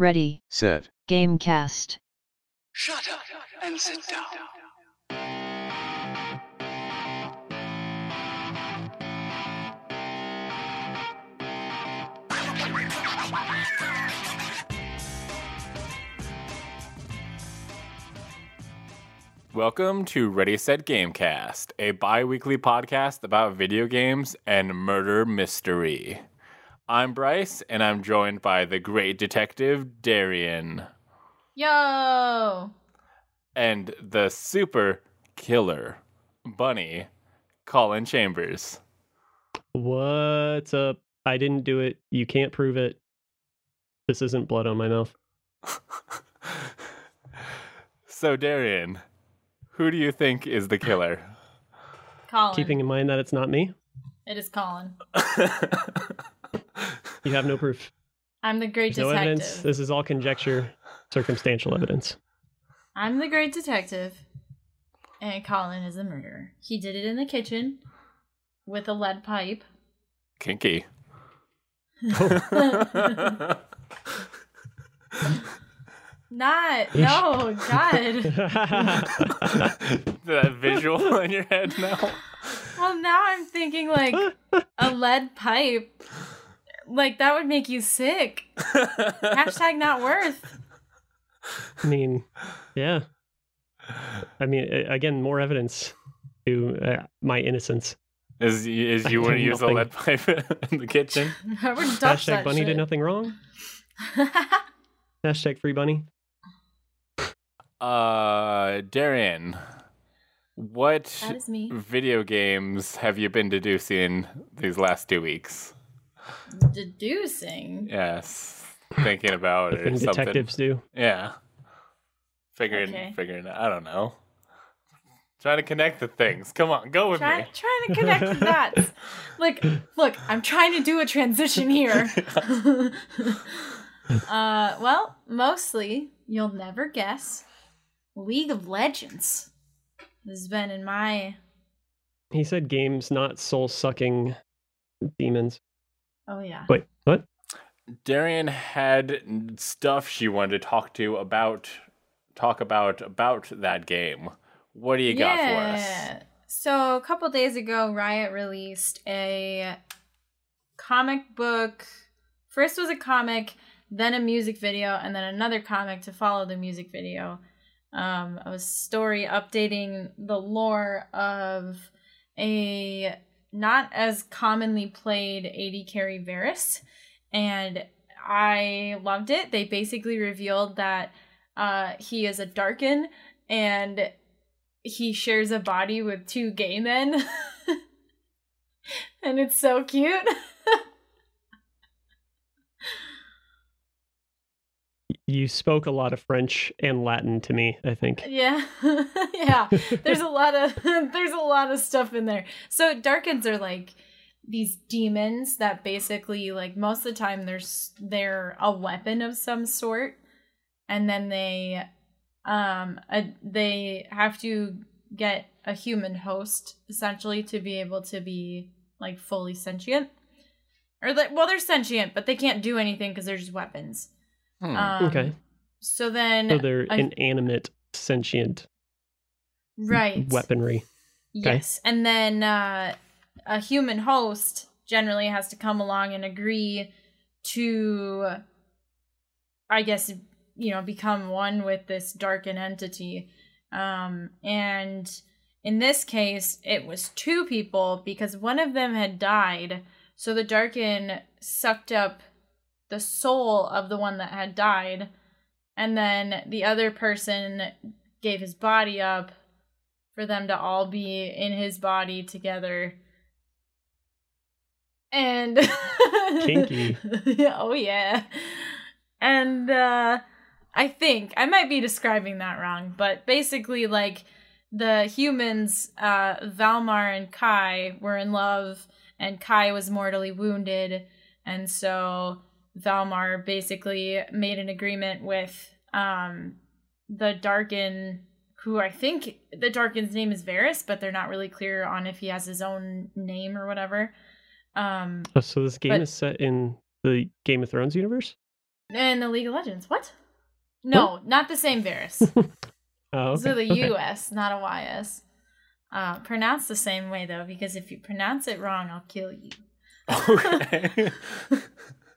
Ready, set, Gamecast. Shut up and sit down. Welcome to Ready Set Gamecast, a bi weekly podcast about video games and murder mystery. I'm Bryce, and I'm joined by the great detective Darian Yo! and the super killer bunny Colin Chambers. What's up? I didn't do it. You can't prove it. This isn't blood on my mouth. so, Darian, who do you think is the killer? Colin. Keeping in mind that it's not me, It is Colin. you have no proof. I'm the great There's no evidence. This is all conjecture, circumstantial hmm. evidence. I'm the great detective. And Colin is the murderer. He did it in the kitchen with a lead pipe. Kinky. Not. No, God. that visual in your head now. well, now I'm thinking like a lead pipe. Like, that would make you sick. Hashtag not worth. I mean, yeah. I mean, again, more evidence to uh, my innocence. Is is you want to did use a lead pipe in the kitchen? I wouldn't touch Hashtag that bunny shit. did nothing wrong. Hashtag free bunny. Uh, Darian, what that is me. video games have you been deducing these last two weeks? Deducing. Yes, thinking about it or thing something. detectives do. Yeah, figuring, Okay. figuring. I don't know. Trying to connect the things. Come on, go with Try, me. trying to connect the dots. Look, look, I'm trying to do a transition here. uh, well, mostly you'll never guess. League of Legends has been in my. He said games, not soul sucking demons. Oh yeah. Wait, what? Darian had stuff she wanted to talk to about, talk about about that game. What do you got for us? So a couple days ago, Riot released a comic book. First was a comic, then a music video, and then another comic to follow the music video. Um, a story updating the lore of a not as commonly played AD carry Varus, and I loved it. They basically revealed that uh, he is a Darkin and he shares a body with two gay men. and it's so cute. You spoke a lot of French and Latin to me, I think. yeah. yeah. There's a lot of there's a lot of stuff in there. So Darkins are like these demons that basically like most of the time there's they're a weapon of some sort and then they um a, they have to get a human host essentially to be able to be like fully sentient or like well they're sentient but they can't do anything because they're just weapons Hmm. um, Okay. so then So they're a- inanimate, sentient right weaponry. Yes. And then uh, a human host generally has to come along and agree to, I guess, you know, become one with this darkened entity. Um, and in this case, it was two people because one of them had died. So the Darkin sucked up the soul of the one that had died. And then the other person gave his body up for them to all be in his body together. And Kinky. Oh yeah. And uh I think I might be describing that wrong, but basically like the humans uh Valmar and Kai were in love and Kai was mortally wounded and so Valmar basically made an agreement with um the Darkin who I think the Darkin's name is Varus, but they're not really clear on if he has his own name or whatever. Um Oh, so this game But- is set in the Game of Thrones universe? In the League of Legends. What? No, not the same Varus. Oh, Those are okay, the okay. US, not a YS. Uh, pronounced the same way though, because if you pronounce it wrong, I'll kill you. Okay.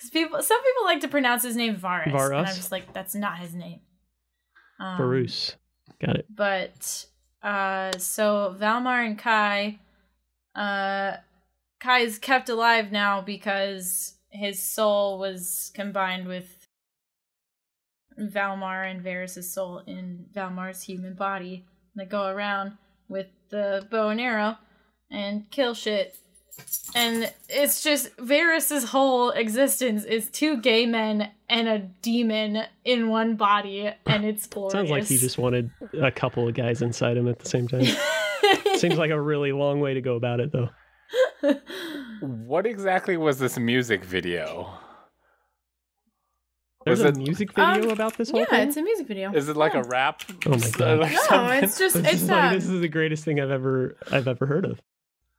Because people, some people like to pronounce his name Varus, and I'm just like, that's not his name. Um, Barus. Got it. But uh, so Valmar and Kai, uh, Kai is kept alive now because his soul was combined with Valmar and Varus' soul in Valmar's human body. And they go around with the bow and arrow and kill shit. And it's just Varus' whole existence is two gay men and a demon in one body, and it's glorious. Sounds like he just wanted a couple of guys inside him at the same time. Seems like a really long way to go about it, though. what exactly was this music video? There's Was a it- music video Um, about this whole yeah, thing. it's a music video. Is it like Yeah. a rap? Oh my God. like No, something? it's just It's it's just like, um, this is the greatest thing I've ever I've ever heard of.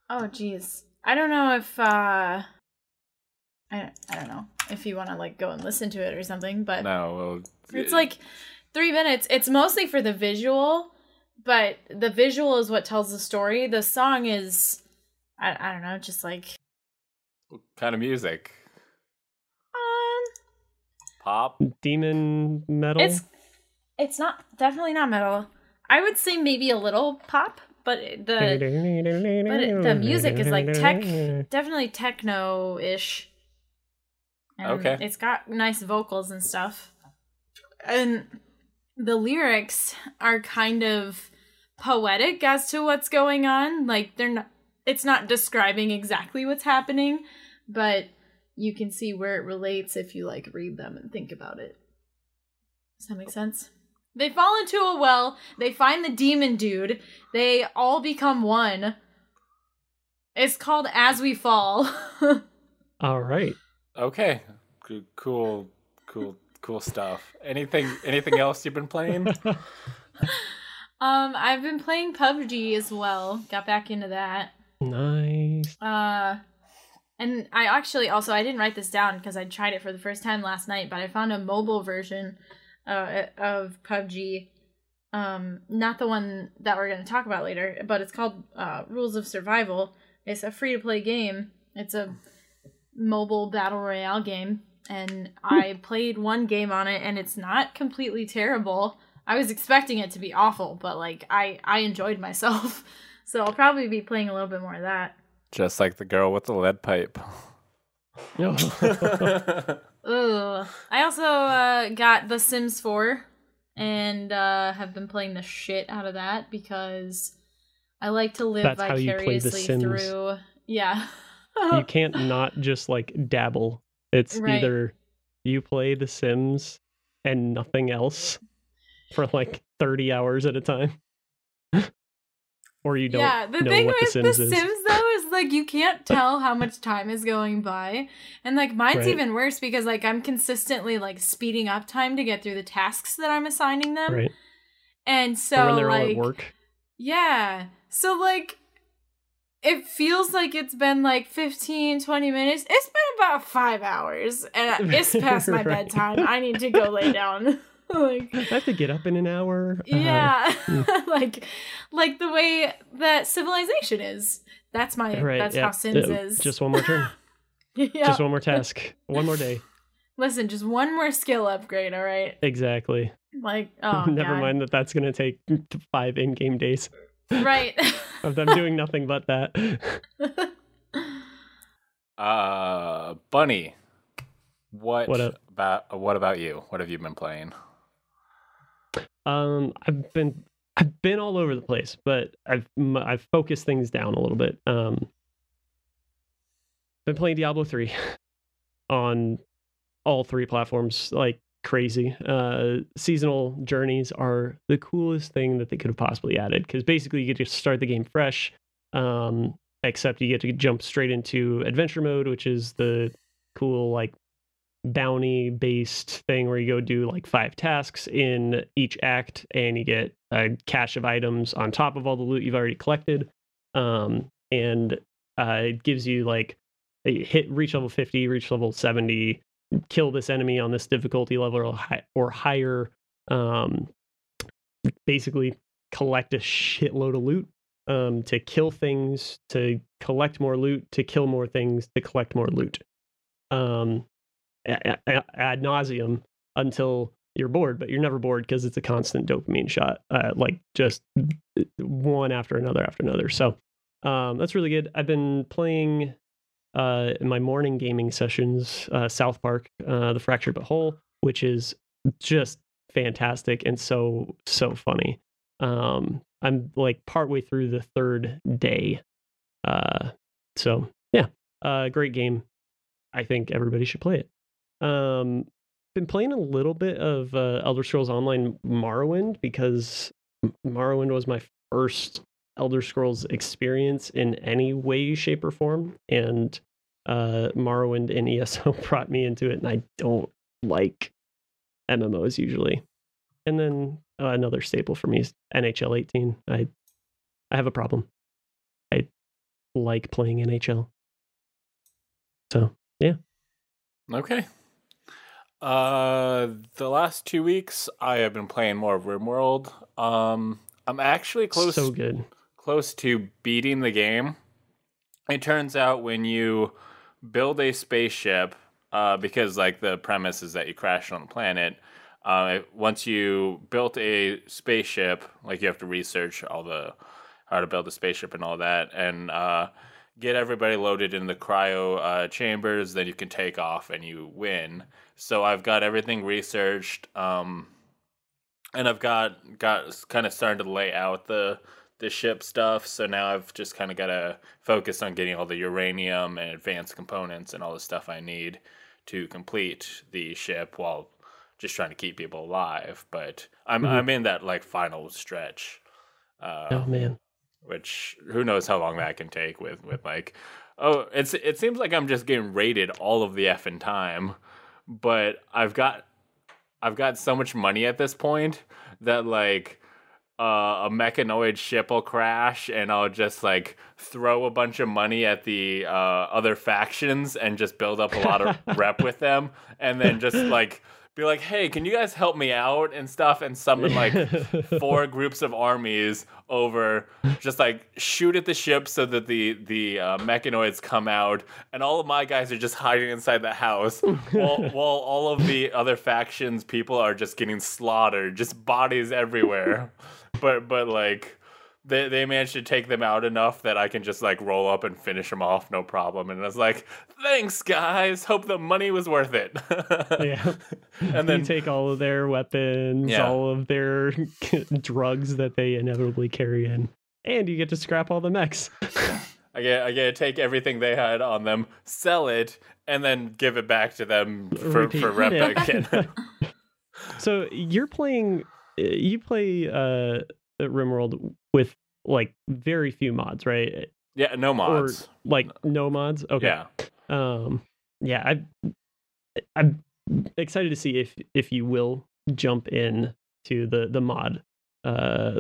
Oh jeez. I don't know if uh I I don't know if you want to like go and listen to it or something, but no. Well, it's like 3 minutes. It's mostly for the visual, but the visual is what tells the story. The song is I I don't know, just like what kind of music? um Pop. Demon metal. it's it's not definitely not metal. I would say maybe a little pop, but the but it- the music is like tech definitely techno-ish. Okay. it's got nice vocals and stuff. And the lyrics are kind of poetic as to what's going on. Like they're not it's not describing exactly what's happening but you can see where it relates if you like read them and think about it. Does that make sense they fall into a well they find the demon dude they all become one it's called As We Fall. All right. Okay. Cool, cool, cool, cool stuff. Anything? Anything else you've been playing? um, I've been playing PUBG as well. Got back into that. nice. Uh, and I actually also I didn't write this down because I tried it for the first time last night, but I found a mobile version uh, of PUBG. Um, not the one that we're going to talk about later, but it's called uh, Rules of Survival. It's a free to play game. It's a mobile battle royale game, and I played one game on it, and it's not completely terrible. I was expecting it to be awful, but like I I enjoyed myself, so I'll probably be playing a little bit more of that. Just like the girl with the lead pipe. Ugh. I also uh, got The Sims 4 and uh, have been playing the shit out of that because I like to live That's how you play The vicariously Sims. through. Yeah. you can't not just like dabble. It's Right. either you play The Sims and nothing else for like 30 hours at a time. or you don't yeah, the know thing what The Sims The. Sims is like you can't tell how much time is going by, and like mine's Right. even worse because like I'm consistently like speeding up time to get through the tasks that I'm assigning them, Right. and so when they're all like at work. Yeah. So like it feels like it's been like 15 20 minutes. It's been about 5 hours and it's past my Right. bedtime. I need to go lay down. like I have to get up in an hour. Uh, yeah. mm. like like the way that civilization is. That's my right. that's yeah. how sins Uh, is. Just one more turn. yeah. Just one more task. One more day. Listen, just one more skill upgrade, all right? Exactly. Like oh Never God. mind that that's going to take five in-game days Right. of them doing nothing but that. Uh, Bunny. What, What up? about what about you? What have you been playing? Um, I've been I've been all over the place, but I've I've focused things down a little bit. Um, been playing Diablo three on all three platforms like crazy. Uh, seasonal journeys are the coolest thing that they could have possibly added because basically you get to start the game fresh. Um, except you get to jump straight into adventure mode, which is the cool like bounty based thing where you go do like five tasks in each act and you get a cache of items on top of all the loot you've already collected um and uh it gives you like hit reach level 50 reach level 70 kill this enemy on this difficulty level or, hi- or higher. Um, basically, collect a shitload of loot um, to kill things, to collect more loot, to kill more things, to collect more loot. Um, ad nauseum until you're bored, but you're never bored because it's a constant dopamine shot, uh, like just one after another after another. So um, that's really good. I've been playing uh, in my morning gaming sessions uh, South Park, uh, The Fractured But Whole, which is just fantastic and so so funny. Um, I'm like partway through the third day, uh, so yeah, uh, great game. I think everybody should play it. Um, been playing a little bit of uh, Elder Scrolls Online Morrowind because Morrowind was my first Elder Scrolls experience in any way, shape, or form, and uh, Morrowind and ESO brought me into it, and I don't like MMOs usually. And then uh, another staple for me is NHL 18. I I have a problem. I like playing NHL. So yeah. Okay. Uh, the last two weeks I have been playing more of RimWorld. Um, I'm actually close so good. close to beating the game. It turns out when you build a spaceship, uh, because like the premise is that you crash on the planet. Uh, once you built a spaceship, like you have to research all the how to build a spaceship and all that, and uh, get everybody loaded in the cryo uh, chambers. Then you can take off and you win. So I've got everything researched, um, and I've got got kind of started to lay out the the ship stuff. So now I've just kind of got to focus on getting all the uranium and advanced components and all the stuff I need to complete the ship while just trying to keep people alive. But I'm Mhm. I'm in that like final stretch. Uh, Oh man. Which who knows how long that can take with with like oh it's it seems like I'm just getting rated all of the effing time but I've got I've got so much money at this point that like uh, a mechanoid ship will crash and I'll just like throw a bunch of money at the uh, other factions and just build up a lot of rep with them and then just like be like hey can you guys help me out and stuff? And summon like four groups of armies over just like shoot at the ship so that the the uh, mechanoids come out. And all of my guys are just hiding inside the house while, while all of the other factions people are just getting slaughtered just bodies everywhere. But but like they they managed to take them out enough that I can just like roll up and finish them off no problem and I was like thanks guys hope the money was worth it yeah. and then you take all of their weapons, Yeah. all of their drugs that they inevitably carry in, and you get to scrap all the mechs. I get I get to take everything they had on them, sell it, and then give it back to them for Repeat. for rep again. so you're playing, you play uh, RimWorld with like very few mods, right? yeah, no mods. Like no mods. Okay. Yeah, Um. Yeah. I. I'm excited to see if if you will jump in to the the mod uh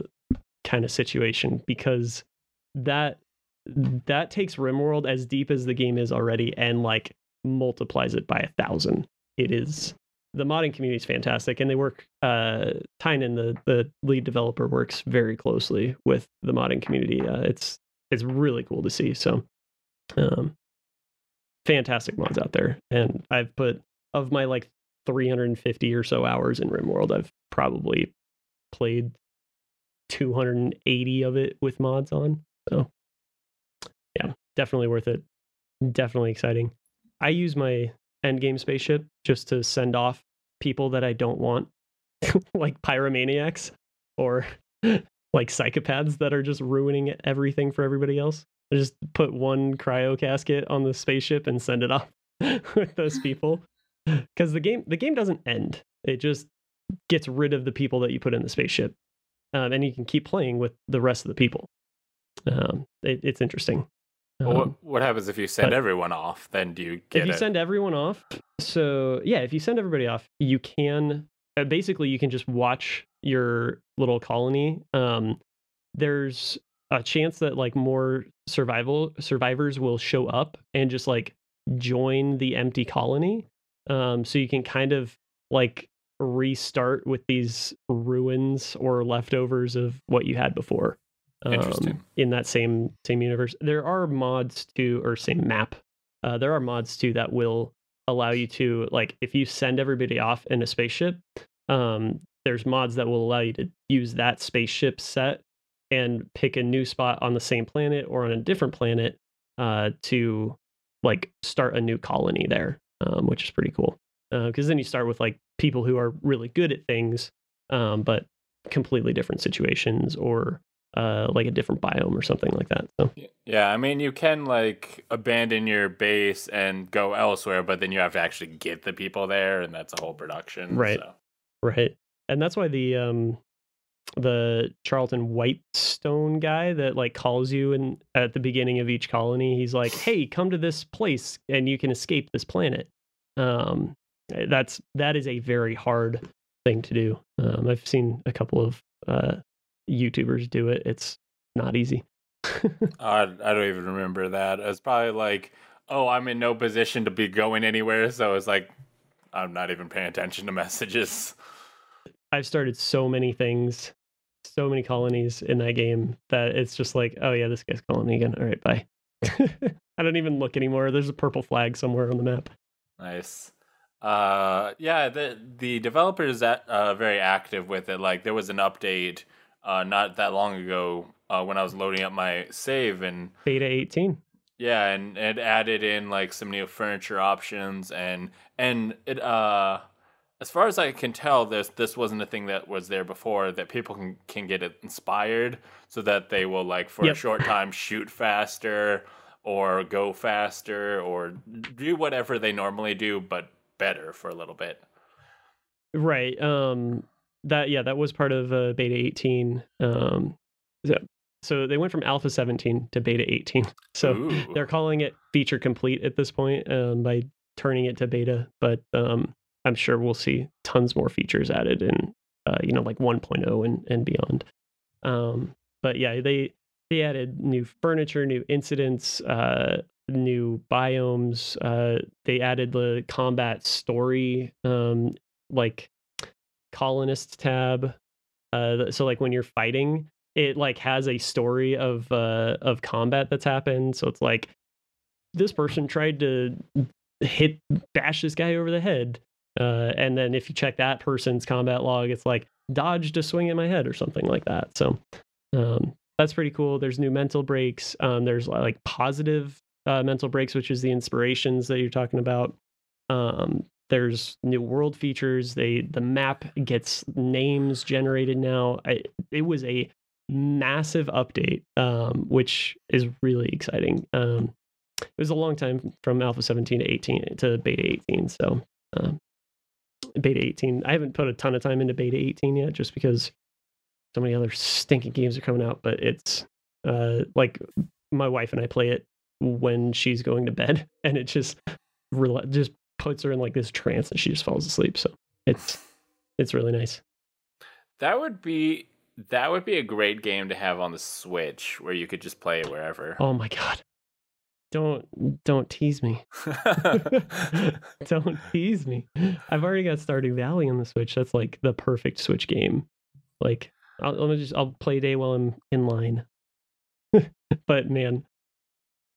kind of situation because that that takes RimWorld as deep as the game is already and like multiplies it by a thousand. It is the modding community is fantastic and they work uh Tynan the the lead developer works very closely with the modding community. Uh, it's it's really cool to see. So um fantastic mods out there and I've put of my like 350 or so hours in RimWorld I've probably played 280 of it with mods on. So yeah, definitely worth it. Definitely exciting. I use my endgame spaceship just to send off people that I don't want, like pyromaniacs or like psychopaths that are just ruining everything for everybody else. I just put one cryo casket on the spaceship and send it off with those people. Because the game the game doesn't end. It just gets rid of the people that you put in the spaceship. Um, and you can keep playing with the rest of the people. Um, it, it's interesting. Well, Um, what what happens if you send but- everyone off? Then do you get if you it? send everyone off so yeah if you send everybody off you can uh, basically you can just watch your little colony um there's a chance that like more survival survivors will show up and just like join the empty colony Um, so you can kind of like restart with these ruins or leftovers of what you had before. Um, In that same same universe, there are mods too, or same map. Uh, there are mods too that will allow you to like if you send everybody off in a spaceship. Um, there's mods that will allow you to use that spaceship set and pick a new spot on the same planet or on a different planet uh, to like start a new colony there, um, which is pretty cool. Because then you start with like people who are really good at things, um, but completely different situations or uh, like a different biome or something like that. So Yeah, I mean, you can like abandon your base and go elsewhere, but then you have to actually get the people there, and that's a whole production. Right. so. right, and that's why the um, the Charlon Whitestone guy that like calls you and at the beginning of each colony, he's like, "Hey, come to this place and you can escape this planet." Um, that's that is a very hard thing to do. Um, I've seen a couple of uh, YouTubers do it. It's not easy. I, I don't even remember that. It's probably like, oh, I'm in no position to be going anywhere, so it's like I'm not even paying attention to messages. I've started so many things, so many colonies in that game that it's just like, oh yeah, this guy's calling me again. All right, bye. I don't even look anymore. There's a purple flag somewhere on the map. Nice. Uh, yeah, the the developer is uh, very active with it. Like there was an update uh, not that long ago uh, when I was loading up my save, and Beta 18. yeah, and it added in like some new furniture options, and and it uh, as far as I can tell, this this wasn't a thing that was there before. That people can can get it inspired, so that they will like for a short time shoot faster or go faster or do whatever they normally do, but better for a little bit. Right. Um that yeah, that was part of uh, beta 18. Um so, so they went from alpha 17 to beta 18. So Ooh. they're calling it feature complete at this point um, by turning it to beta, but um, I'm sure we'll see tons more features added in, uh, you know, like 1.0 and, and beyond. Um, but yeah, they they added new furniture, new incidents, uh, new biomes. Uh, they added the combat story, um, like colonist tab. Uh, so like when you're fighting, it like has a story of uh of combat that's happened. So it's like this person tried to hit bash this guy over the head. Uh, and then if you check that person's combat log, it's like dodged a swing at my head or something like that. So um, that's pretty cool. There's new mental breaks. Um, there's like positive uh, mental breaks, which is the inspirations that you're talking about. Um, there's new world features. They the map gets names generated now. I, it was a massive update, um, which is really exciting. Um, it was a long time from Alpha 17 to 18 to Beta 18. So, um, Beta 18, I haven't put a ton of time into Beta 18 yet, just because so many other stinking games are coming out. But it's uh, like my wife and I play it when she's going to bed, and it just just puts her in like this trance, and she just falls asleep. So it's it's really nice. That would be that would be a great game to have on the Switch where you could just play it wherever. Oh my god. Don't don't tease me. don't tease me. I've already got Stardew Valley on the Switch. That's like the perfect Switch game. Like I'll, I'll just I'll play day while I'm in line. but man,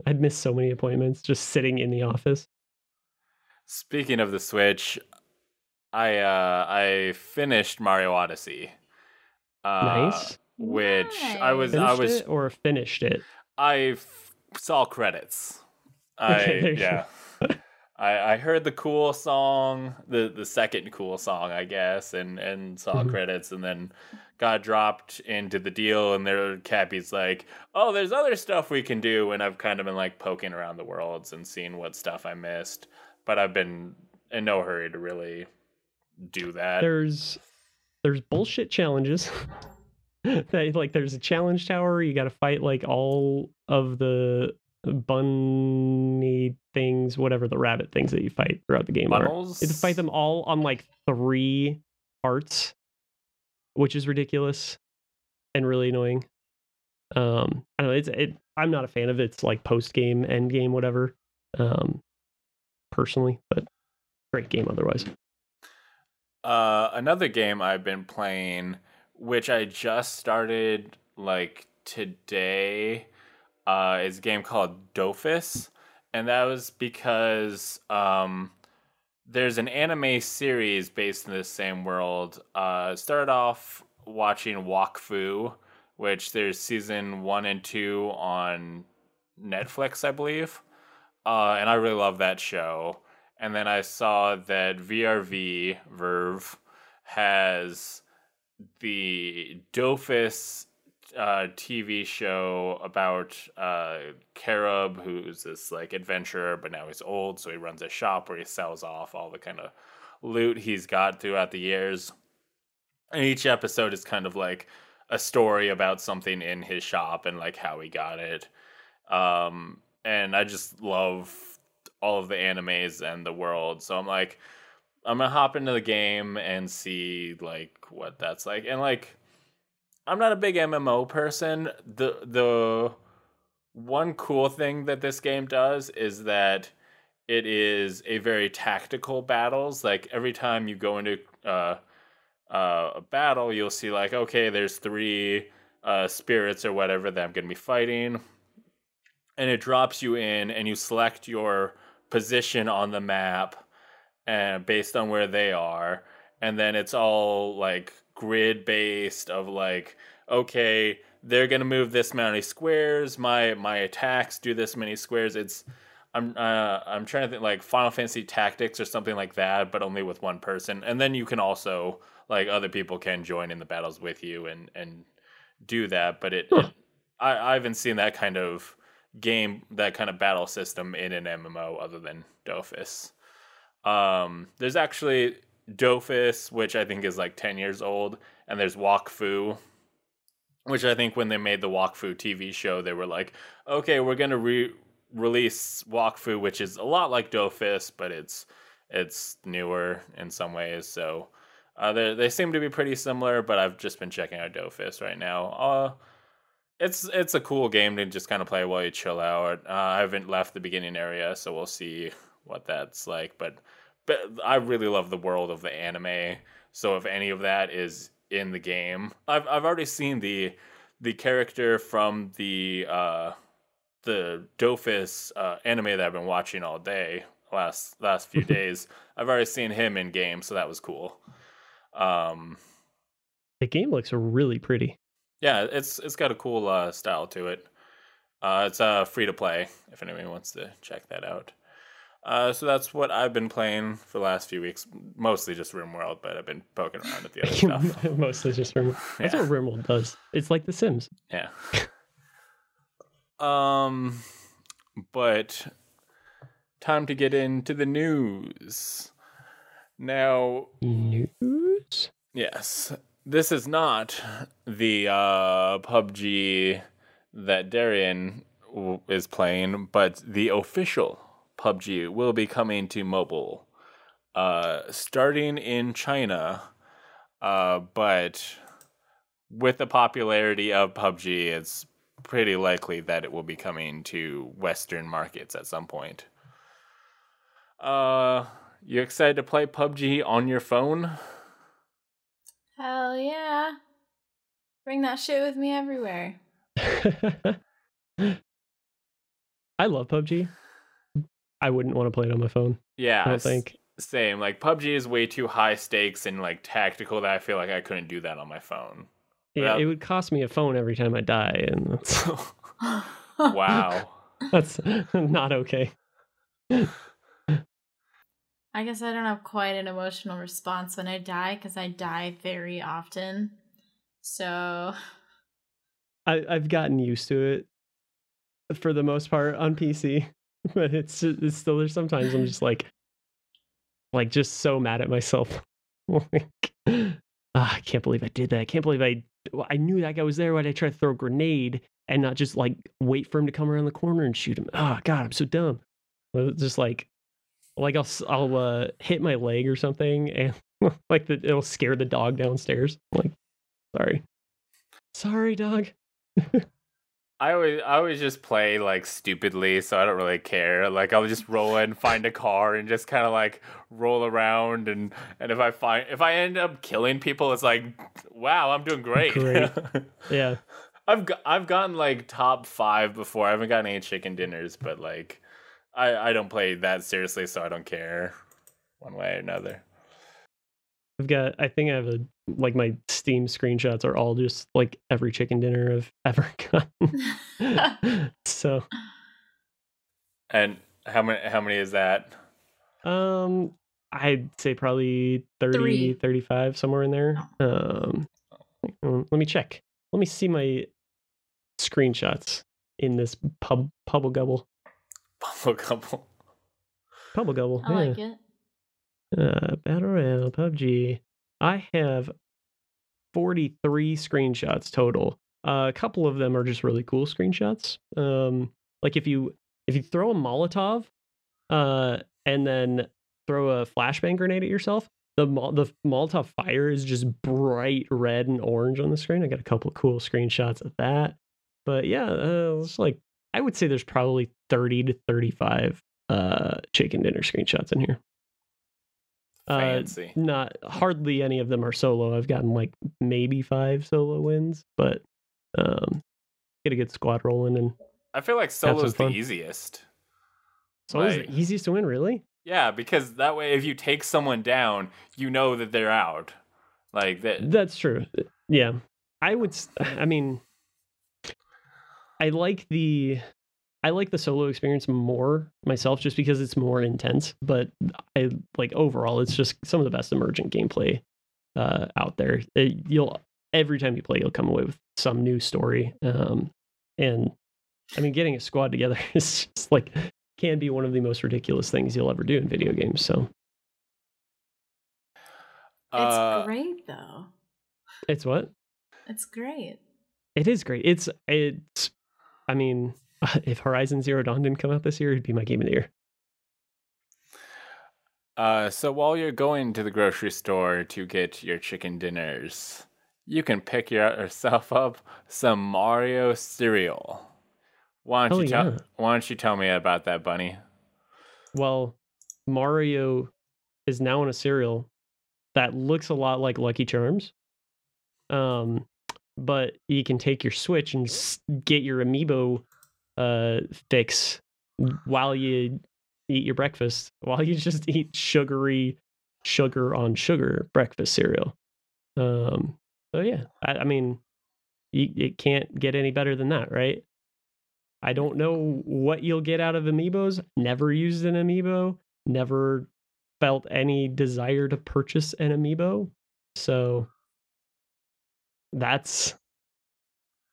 I'd miss so many appointments just sitting in the office. Speaking of the Switch, I uh I finished Mario Odyssey. Uh, nice. Which I was I was it or finished it. I f- saw credits. I yeah. I, I heard the cool song, the the second cool song, I guess, and and saw Mhm. credits, and then got dropped into the deal, and there Cappy's like, "Oh, there's other stuff we can do," and I've kind of been like poking around the worlds and seeing what stuff I missed, but I've been in no hurry to really do that. there's there's bullshit challenges. That like there's a challenge tower. You got to fight like all of the bunny things whatever the rabbit things that you fight throughout the game are. You have to fight them all on like three parts which is ridiculous and really annoying. Um i don't know it's it i'm not a fan of its like post game end game whatever. Um personally but great game otherwise. Uh, another game I've been playing, which I just started like today, uh, is a game called Dofus, and that was because um, there's an anime series based in the same world. Uh, started off watching Wakfu, which there's season one and two on Netflix, I believe, uh, and I really love that show and then I saw that VRV Verve has the Dofus uh, TV show about uh, Carob, who's this like adventurer, but now he's old, so he runs a shop where he sells off all the kind of loot he's got throughout the years. And each episode is kind of like a story about something in his shop and like how he got it. Um, and I just love all of the animes and the world. So I'm like, I'm gonna hop into the game and see like what that's like. And like, I'm not a big MMO person. The the one cool thing that this game does is that it is a very tactical battles. Like every time you go into uh, uh, a battle, you'll see like, okay, there's three uh, spirits or whatever that I'm gonna be fighting, and it drops you in, and you select your position on the map and based on where they are. And then it's all like grid based of like okay they're gonna move this many squares my my attacks do this many squares. It's i'm uh, i'm trying to think like final fantasy tactics or something like that but only with one person. And then you can also like other people can join in the battles with you and and do that but it, it I, I haven't seen that kind of game that kind of battle system in an MMO other than Dofus. Um, there's actually Dofus, which I think is like 10 years old, and there's Wakfu, which I think when they made the Wakfu TV show, they were like, okay, we're gonna re- release Wakfu, which is a lot like Dofus, but it's it's newer in some ways. So uh, they they seem to be pretty similar, but I've just been checking out Dofus right now. Uh, it's it's a cool game to just kind of play while you chill out. Uh, I haven't left the beginning area, so we'll see what that's like. But but I really love the world of the anime. So if any of that is in the game, I've I've already seen the the character from the uh, the Dofus uh, anime that I've been watching all day last last few days. I've already seen him in game, so that was cool. Um, the game looks really pretty. Yeah, it's it's got a cool uh, style to it. Uh, it's uh, free to play if anyone wants to check that out. Uh, so that's what I've been playing for the last few weeks. Mostly just RimWorld, but I've been poking around at the other stuff. Mostly just RimWorld. That's Yeah. what RimWorld does. It's like The Sims. Yeah. um, but time to get into the news. Now, News? Yes. This is not the uh, PUBG that Darian w- is playing, but the official PUBG will be coming to mobile, uh, starting in China. Uh, but with the popularity of PUBG, it's pretty likely that it will be coming to Western markets at some point. Uh, you excited to play PUBG on your phone? Hell yeah. Bring that shit with me everywhere. I love PUBG. I wouldn't want to play it on my phone. Yeah, I don't think. same. Like PUBG is way too high stakes and like tactical that I feel like I couldn't do that on my phone. Yeah, Well- it would cost me a phone every time I die, and that's, wow. that's not okay. I guess I don't have quite an emotional response when I die because I die very often. So I, I've gotten used to it for the most part on PC, but it's, it's still there. sometimes I'm just like, like just so mad at myself. like, ah, I can't believe I did that. I can't believe I I knew that guy was there. Why'd I try to throw a grenade and not just like wait for him to come around the corner and shoot him? Oh God, I'm so dumb. Just like, like I'll I'll uh, hit my leg or something and like the, it'll scare the dog downstairs. I'm like, sorry, sorry, dog. I always I always just play like stupidly, so I don't really care. Like I'll just roll in, find a car, and just kind of like roll around, and and if I find if I end up killing people, it's like, wow, I'm doing great. Great. Yeah. I've got, I've gotten like top five before. I haven't gotten any chicken dinners, but like I I don't play that seriously, so I don't care one way or another. I've got I think I have a like my Steam screenshots are all just like every chicken dinner I've ever gotten. so And how many how many is that? um I'd say probably 30 Three. 35 somewhere in there. Um um, let me check. Let me see my screenshots in this pub pubble gubble. Bubble couple. Pubble gubble. I like it. Uh, Battle Royale, PUBG. I have 43 screenshots total. Uh, a couple of them are just really cool screenshots. Um, like if you if you throw a Molotov, uh, and then throw a flashbang grenade at yourself, the Mol- the Molotov fire is just bright red and orange on the screen. I got a couple of cool screenshots of that. But yeah, uh, it's like I would say there's probably 30 to 35 uh chicken dinner screenshots in here. Uh, not hardly any of them are solo. I've gotten like maybe five solo wins, but um, get a good squad rolling and I feel like solo's the easiest. solo's Right. the easiest to win. Really? Yeah, because that way, if you take someone down, you know that they're out. Like that. That's true. Yeah, I would. I mean, I like the I like the solo experience more myself, just because it's more intense. But I like overall, it's just some of the best emergent gameplay uh, out there. It- you'll every time you play, you'll come away with some new story. Um, and I mean, getting a squad together is just like can be one of the most ridiculous things you'll ever do in video games. So It's uh, great though. it's what It's great. It is great. It's it's. I mean, if Horizon Zero Dawn didn't come out this year, it'd be my game of the year. Uh, so while you're going to the grocery store to get your chicken dinners, you can pick yourself up some Mario cereal. Why don't Oh, you tell yeah. Why don't you tell me about that, Bunny? Well, Mario is now in a cereal that looks a lot like Lucky Charms. Um, but you can take your Switch and get your amiibo uh fix while you eat your breakfast, while you just eat sugary sugar on sugar breakfast cereal. Um, so yeah, I, I mean, you, it can't get any better than that, right? I don't know what you'll get out of amiibos. Never used an amiibo. Never felt any desire to purchase an amiibo. So that's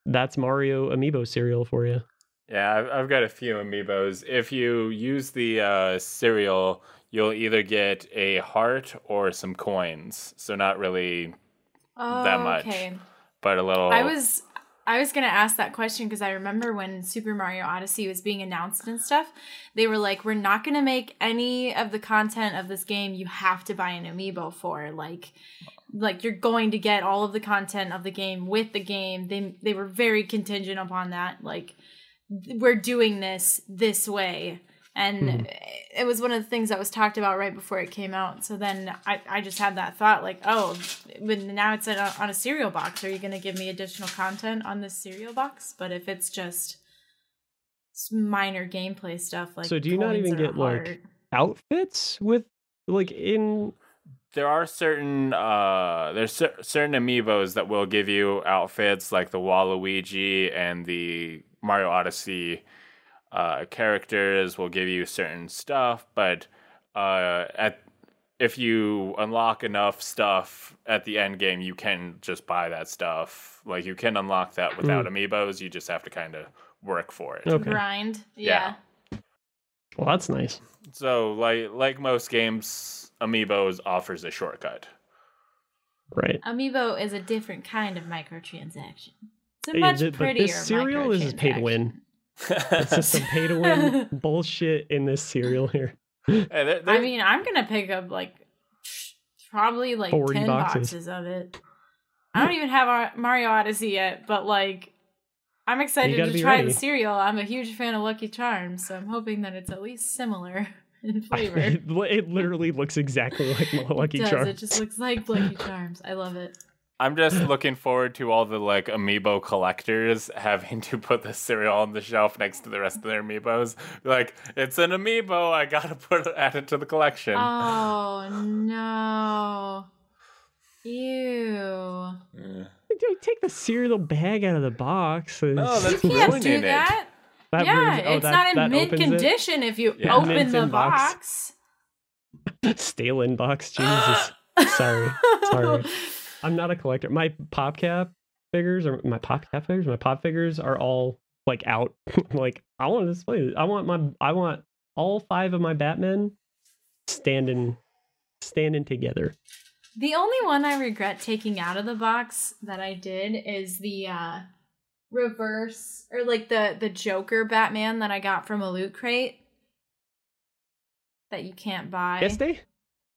that's Mario amiibo cereal for you. Yeah, I've, I've got a few amiibos. If you use the uh, cereal, you'll either get a heart or some coins. So not really, That much. Okay. but a little. I was I was gonna ask that question because I remember when Super Mario Odyssey was being announced and stuff, they were like, "We're not gonna make any of the content of this game. You have to buy an amiibo for like." Like you're going to get all of the content of the game with the game. They they were very contingent upon that. Like we're doing this this way, and Mhm. it was one of the things that was talked about right before it came out. So then I, I just had that thought like, oh, when now it's on a, on a cereal box, are you going to give me additional content on this cereal box? But if it's just minor gameplay stuff, like So do you not even or a get, like, Outfits with like in there are certain uh there's cer- certain amiibos that will give you outfits like the Waluigi and the Mario Odyssey uh characters will give you certain stuff but uh at if you unlock enough stuff at the end game you can just buy that stuff like you can unlock that without amiibos you just have to kind of work for it okay. grind? Yeah. Yeah. Well, that's nice. so like like most games amiibos offers a shortcut Right. Amiibo is a different kind of microtransaction. It's a Yeah, much th- but prettier this cereal is just pay to win. Microtransaction. It's just some pay to win bullshit in this cereal here. Hey, there- I mean, I'm gonna pick up like probably like 40 ten boxes. boxes. of it. I don't even have our Mario Odyssey yet, but like I'm excited gotta try ready. the cereal. I'm a huge fan of Lucky Charms, so I'm hoping that it's at least similar in flavor. it, it literally looks exactly like Lucky it does. Charms. It just looks like Lucky Charms. I love it. I'm just looking forward to all the like amiibo collectors having to put the cereal on the shelf next to the rest of their amiibos. Like, it's an amiibo. I gotta put it, add it to the collection. Oh no. Ew. Yeah. Dude, Take the cereal bag out of the box. Oh, no, that's You can't ruining do it. that. That yeah, ruins- oh, it's that- not in that mint opens it? condition if you Yeah. open Mint the in box. box. Stale inbox. Jesus. Sorry. Sorry. I'm not a collector. My PopCap figures or my PopCap figures, my pop figures are all like out. like I want to display. this. I want my. I want all five of my Batmen standing, standing together. The only one I regret taking out of the box that I did is the uh reverse or like the the Joker Batman that I got from a loot crate that you can't buy. Yes, they.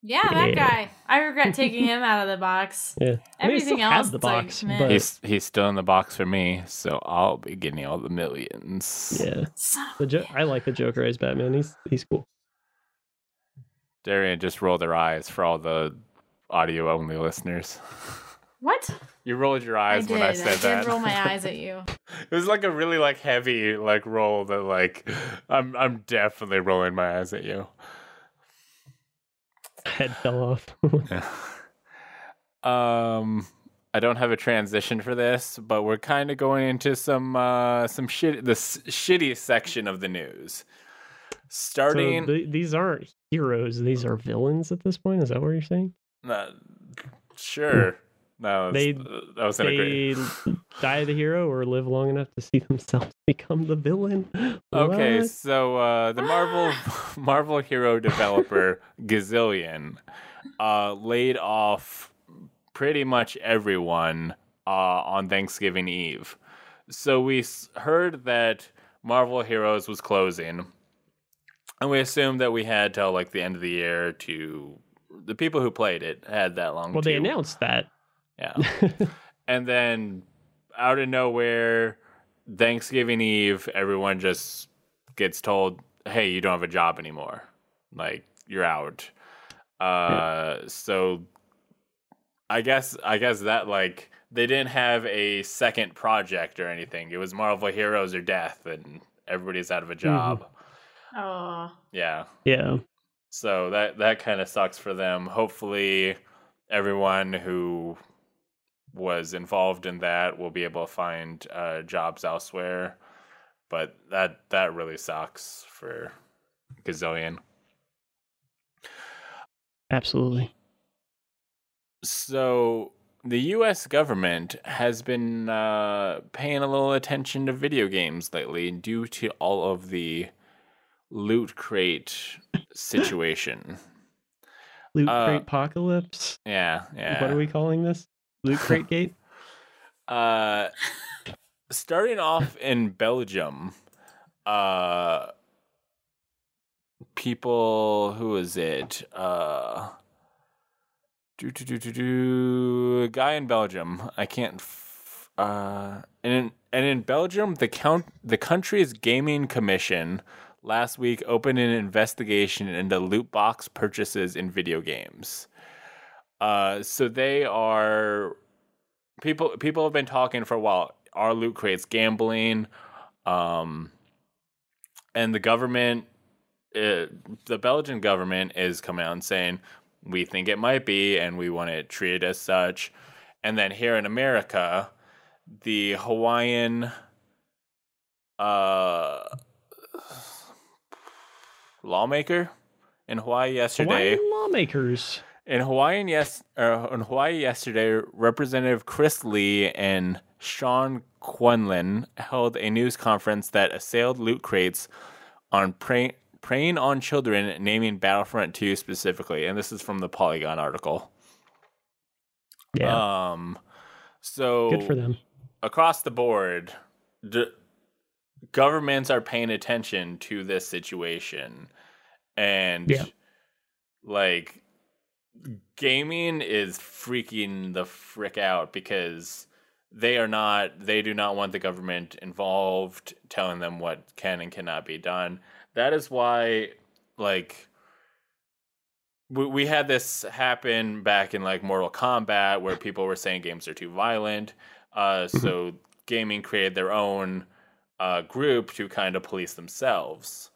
Yeah, that Yeah. guy. I regret taking him out of the box. Yeah. I mean, I Everything still else, have the it's like, box, meh. but He's he's still in the box for me, so I'll be getting all the millions. yeah, the a jo- I like the Joker as Batman. He's he's cool. Darian just rolled their eyes for all the audio only listeners. What? You rolled your I eyes did. when I said that. I did that. roll my eyes at you. it was like a really like heavy like roll that like I'm I'm definitely rolling my eyes at you. Head fell off. um I don't have a transition for this, but we're kind of going into some uh some shit the s- shitty section of the news. so Starting th- these aren't heroes; these are villains at this point. Is that what you're saying? uh, sure. No, They- uh, that was. They die the hero or live long enough to see themselves become the villain. Okay, What? so uh, the Marvel Marvel hero developer Gazillion uh, laid off pretty much everyone uh, on Thanksgiving Eve. So we s- heard that Marvel Heroes was closing, and we assumed that we had till like the end of the year to. The people who played it had that long. Well, they announced that. Yeah. and then out of nowhere, Thanksgiving Eve, everyone just gets told, "Hey, you don't have a job anymore. Like you're out." Uh, so I guess I guess that like they didn't have a second project or anything. It was Marvel Heroes or Death, and everybody's out of a job. Oh. Yeah. yeah. So that that kind of sucks for them. Hopefully, everyone who was involved in that will be able to find uh, jobs elsewhere. But that that really sucks for Gazillion. Absolutely. So the U.S. government has been uh, paying a little attention to video games lately due to all of the loot crate situation. Loot Uh, crate apocalypse. Yeah, yeah. What are we calling this? Loot crate gate. Uh, starting off in Belgium, uh, people who is it? Uh, do do do do do. A guy in Belgium. I can't. F- uh, and in, and in Belgium, the count the country's gaming commission last week opened an investigation into loot box purchases in video games. Uh, so they are people people have been talking for a while are loot crates gambling um and the government uh, the belgian government is coming out and saying we think it might be and we want it treated as such and then here in america the hawaiian uh lawmaker in hawaii yesterday Hawaiian lawmakers. In Hawaii, yes, uh, in Hawaii yesterday, Representative Chris Lee and Sean Quinlan held a news conference that assailed loot crates on prey, preying on children, naming Battlefront 2 specifically. And this is from the Polygon article. Yeah. Um, so Good for them. across the board, d- governments are paying attention to this situation, and Yeah. like gaming is freaking the frick out because they are not they do not want the government involved telling them what can and cannot be done. That is why like we, we had this happen back in like mortal kombat where people were saying games are too violent. Uh, so gaming created their own uh, group to kind of police themselves.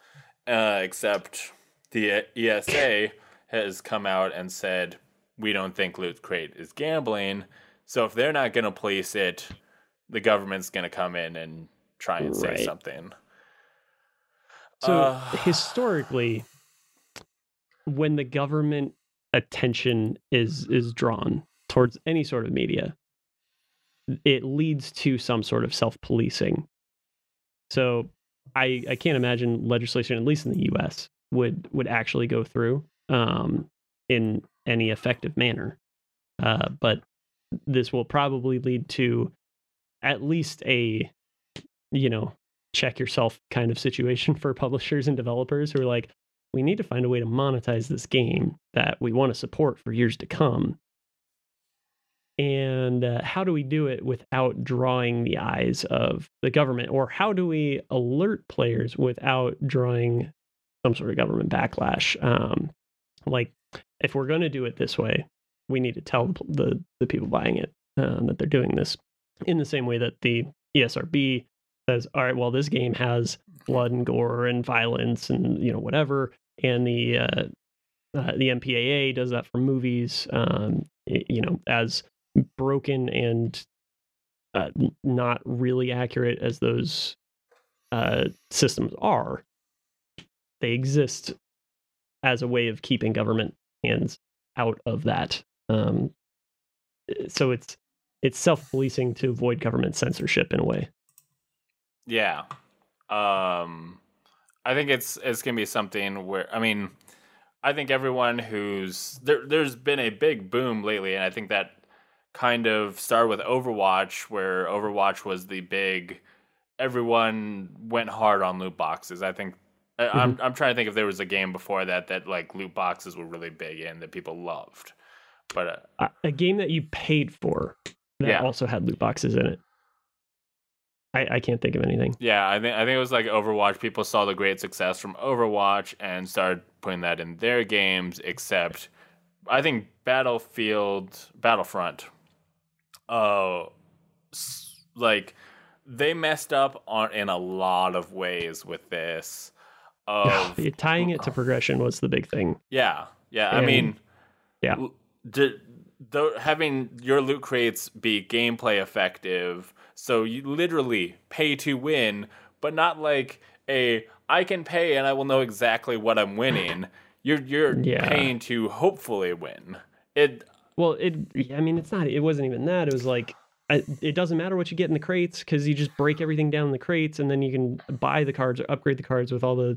Uh, except the esa has come out and said we don't think loot crate is gambling so if they're not going to police it, the government's going to come in and try and say something. So Uh, historically, when the government attention is is drawn towards any sort of media, it leads to some sort of self policing. So I I can't imagine legislation, at least in the U.S., would would actually go through um, in any effective manner. Uh, but this will probably lead to at least a you know check yourself kind of situation for publishers and developers who are like, we need to find a way to monetize this game that we want to support for years to come. And uh, how do we do it without drawing the eyes of the government? Or how do we alert players without drawing some sort of government backlash? Um, like, if we're going to do it this way, we need to tell the, the, people buying it um, that they're doing this in the same way that the ESRB says, all right, well, this game has blood and gore and violence and you know whatever, and the uh, uh, the MPAA does that for movies. Um, you know, as broken and uh, not really accurate as those uh, systems are, they exist as a way of keeping government hands out of that. Um, so it's it's self policing to avoid government censorship in a way. yeah. Um, I think it's it's gonna be something where I mean, I think everyone who's there there's been a big boom lately, and I think that kind of started with Overwatch, where Overwatch was the big. Everyone went hard on loot boxes. I think I I'm I'm trying to think if there was a game before that that like loot boxes were really big in that people loved, but uh, a, a game that you paid for that Yeah. also had loot boxes in it. I, I can't think of anything. Yeah, I think I think it was like Overwatch. People saw the great success from Overwatch and started putting that in their games. Except, I think Battlefield, Battlefront, uh, like they messed up on in a lot of ways with this. Of Yeah, tying it to progression was the big thing. yeah, yeah. I mean, yeah. the, having your loot crates be gameplay effective, so you literally pay to win, but not like a I can pay and I will know exactly what I'm winning. You're you're Yeah. paying to hopefully win. It Well, it. I mean, it's not. It wasn't even that. It was like. I, it doesn't matter what you get in the crates because you just break everything down in the crates and then you can buy the cards or upgrade the cards with all the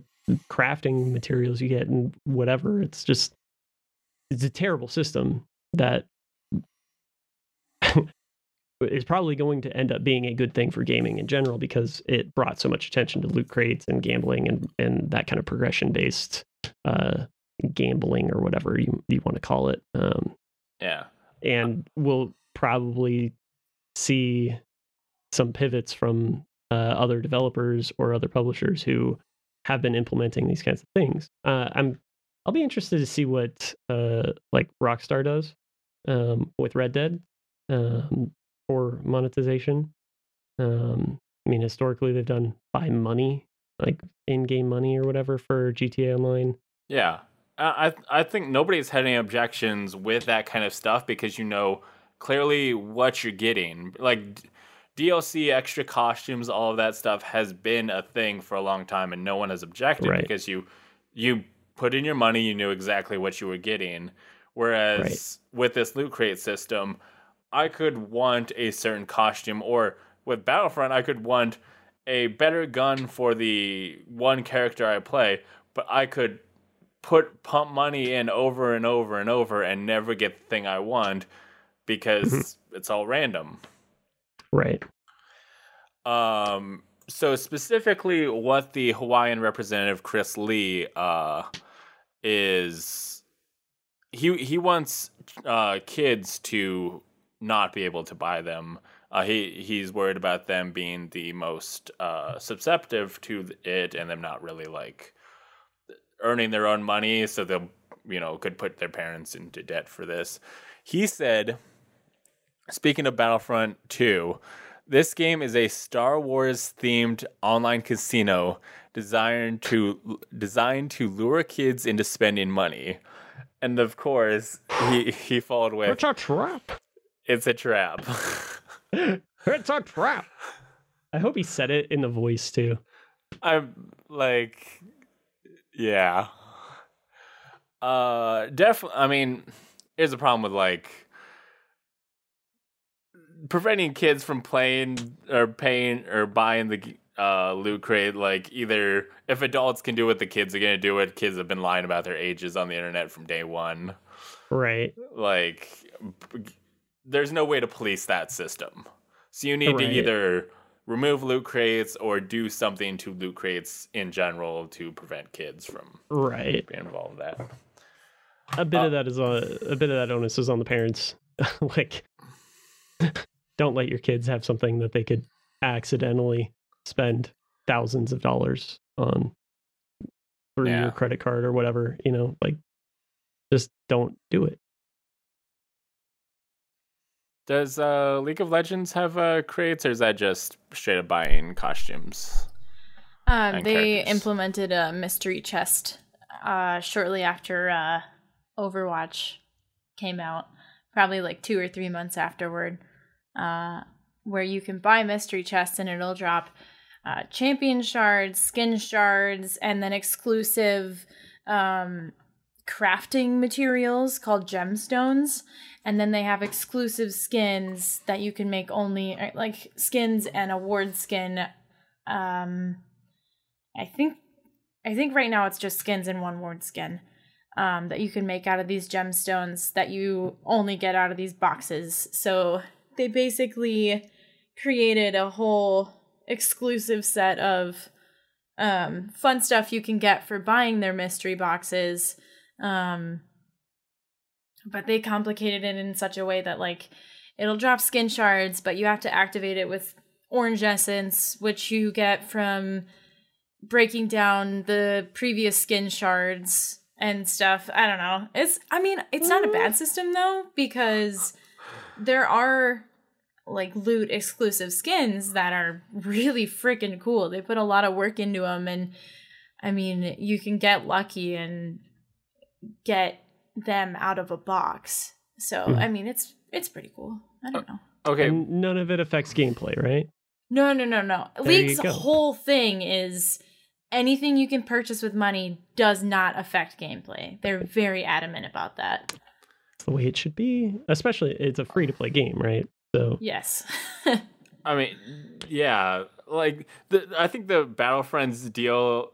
crafting materials you get and whatever. It's just it's a terrible system that is probably going to end up being a good thing for gaming in general because it brought so much attention to loot crates and gambling and and that kind of progression based uh gambling or whatever you you want to call it. Um, yeah. and we'll probably see some pivots from uh, other developers or other publishers who have been implementing these kinds of things. Uh, I'm I'll be interested to see what uh, like Rockstar does um, with Red Dead um, for monetization. Um, I mean, historically they've done buy money, like in-game money or whatever for GTA Online. Yeah. I I think nobody's had any objections with that kind of stuff because you know clearly what you're getting. Like DLC, extra costumes, all of that stuff has been a thing for a long time, and no one has objected Right. because you you put in your money, you knew exactly what you were getting. Whereas with this loot crate system, I could want a certain costume, or with Battlefront, I could want a better gun for the one character I play, but I could put pump money in over and over and over and never get the thing I want because mm-hmm. it's all random. Right. Um, so specifically, what the Hawaiian representative Chris Lee uh, is he he wants uh, kids to not be able to buy them. Uh, he he's worried about them being the most uh, susceptible to it, and them not really like earning their own money, so they'll you know could put their parents into debt for this. He said, speaking of Battlefront Two, this game is a Star Wars themed online casino designed to designed to lure kids into spending money. And of course, he he followed with It's a trap. it's a trap. It's a trap. I hope he said it in the voice too. I'm like yeah. Uh definitely I mean, here's a problem with like preventing kids from playing or paying or buying the uh, loot crate. Like either if adults can do it, the kids are gonna do it. Kids have been lying about their ages on the internet from day one. Right. Like, there's no way to police that system. So you need Right. to either remove loot crates or do something to loot crates in general to prevent kids from Right. being involved in that. A bit Uh, of that is on a bit of that onus is on the parents. like don't let your kids have something that they could accidentally spend thousands of dollars on through Yeah. your credit card or whatever, you know, like just don't do it. Does uh, League of Legends have uh, crates, or is that just straight up buying costumes? Um, they characters. implemented a mystery chest uh, shortly after uh, Overwatch came out, probably like two or three months afterward, uh, where you can buy mystery chests and it'll drop uh, champion shards, skin shards, and then exclusive um, crafting materials called gemstones. And then they have exclusive skins that you can make only, uh, like skins and award skin. Um, I think I think right now it's just skins and one word skin um, that you can make out of these gemstones that you only get out of these boxes. So they basically created a whole exclusive set of um, fun stuff you can get for buying their mystery boxes. Um, but they complicated it in such a way that like it'll drop skin shards, but you have to activate it with orange essence, which you get from breaking down the previous skin shards and stuff. I don't know. It's I mean, it's not a bad system though because there are like loot exclusive skins that are really freaking cool. They put a lot of work into them and I mean, you can get lucky and get them out of a box. So, Hmm. I mean, it's it's pretty cool. I don't know. Okay, And none of it affects gameplay, right? No, no, no, no. There you League's whole thing is anything you can purchase with money does not affect gameplay. They're very adamant about that. It's the way it should be. Especially it's a free to play game, right? So Yes. I mean, yeah, like the I think the Battlefront's deal,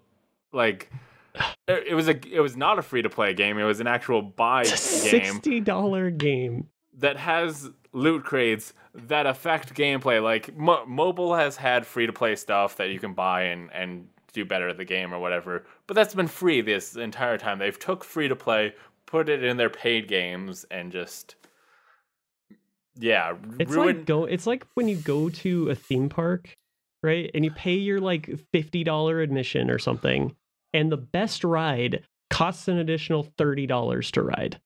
like it, it was a it was not a free to play game. It was an actual buy it's a game sixty dollar game. that has loot crates that affect gameplay. Like mo- mobile has had free to play stuff that you can buy and and do better at the game or whatever, but that's been free this entire time. They've took free to play, put it in their paid games, and just yeah, It's ruin. like go. It's like when you go to a theme park, right? And you pay your like fifty dollar admission or something, and the best ride costs an additional thirty dollars to ride.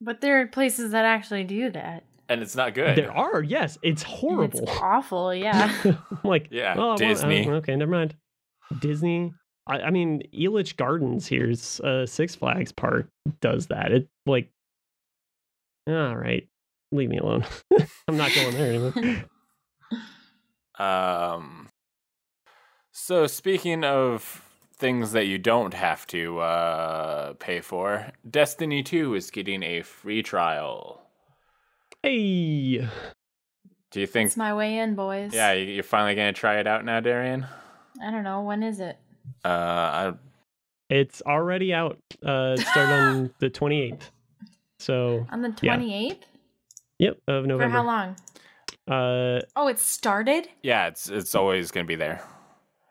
but there are places that actually do that. and it's not good. There are, yes, it's horrible. It's awful, yeah. Like, Yeah, well, I want- uh, Disney. okay, never mind. Disney. I, I mean, Elitch Gardens here's uh, Six Flags Park does that. It like, all right, leave me alone. I'm not going there anymore. Um. So speaking of things that you don't have to uh, pay for, Destiny Two is getting a free trial. hey, Do you think? it's my way in, boys. Yeah, you- you're finally gonna try it out now, Darian. I don't know. When is it? Uh, I, it's already out. Uh, it started on the 28th. So, On the Yeah. 28th? yep, of November. For how long? Uh, Oh, it started? yeah, it's it's always gonna be there.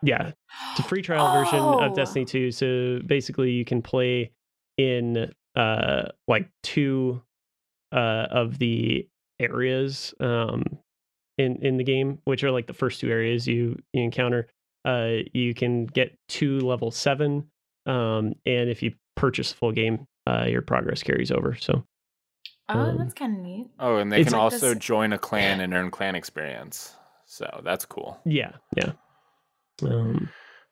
yeah, it's a free trial version Oh. of Destiny 2. So basically, you can play in uh like two uh of the areas um, in in the game, which are like the first two areas you you encounter. Uh, you can get to level seven, um, and if you purchase the full game, uh, your progress carries over. So Oh, Um, that's kind of neat. Oh, and they It's can like also this- join a clan and earn clan experience. So that's cool. yeah, yeah, um,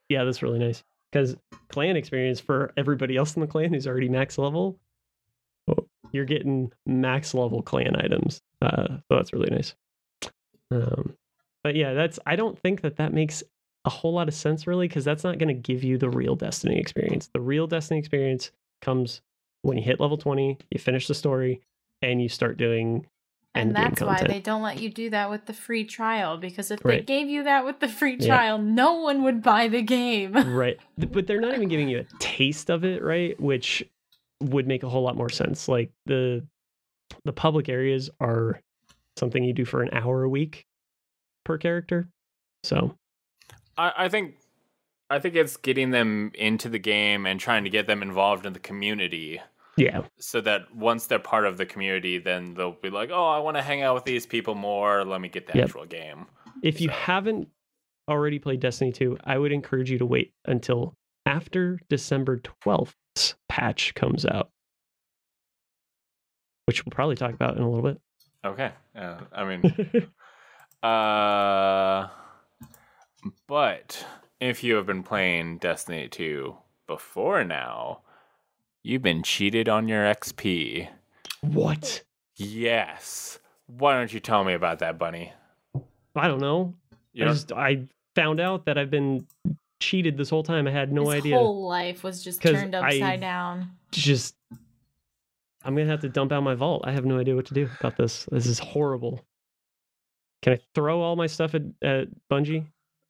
yeah, that's really nice because clan experience for everybody else in the clan who's already max level. You're getting max level clan items, uh, so that's really nice. Um, but yeah, that's I don't think that that makes a whole lot of sense really because that's not going to give you the real Destiny experience. The real Destiny experience comes when you hit level 20, you finish the story, and you start doing And end game that's why they don't let you do that with the free trial because if they gave you that with the free Yeah. trial, no one would buy the game. right. But they're not even giving you a taste of it right? Which would make a whole lot more sense. Like the the public areas are something you do for an hour a week per character so. I, I think I think it's getting them into the game and trying to get them involved in the community yeah so that once they're part of the community, then they'll be like, "Oh, I want to hang out with these people more. Let me get the Yep. actual game." if you haven't already played destiny 2 i would encourage you to wait until after december 12th's patch comes out which we'll probably talk about in a little bit Okay, uh, I mean, uh, but if you have been playing Destiny 2 before now, you've been cheated on your XP. what Yes. Why don't you tell me about that, Bunny? i don't know You I just I found out that I've been cheated this whole time. I had no His idea. whole life was just turned upside I- down. Just I'm gonna have to dump out my vault. I have no idea what to do about this. This is horrible. Can I throw all my stuff at, at Bungie?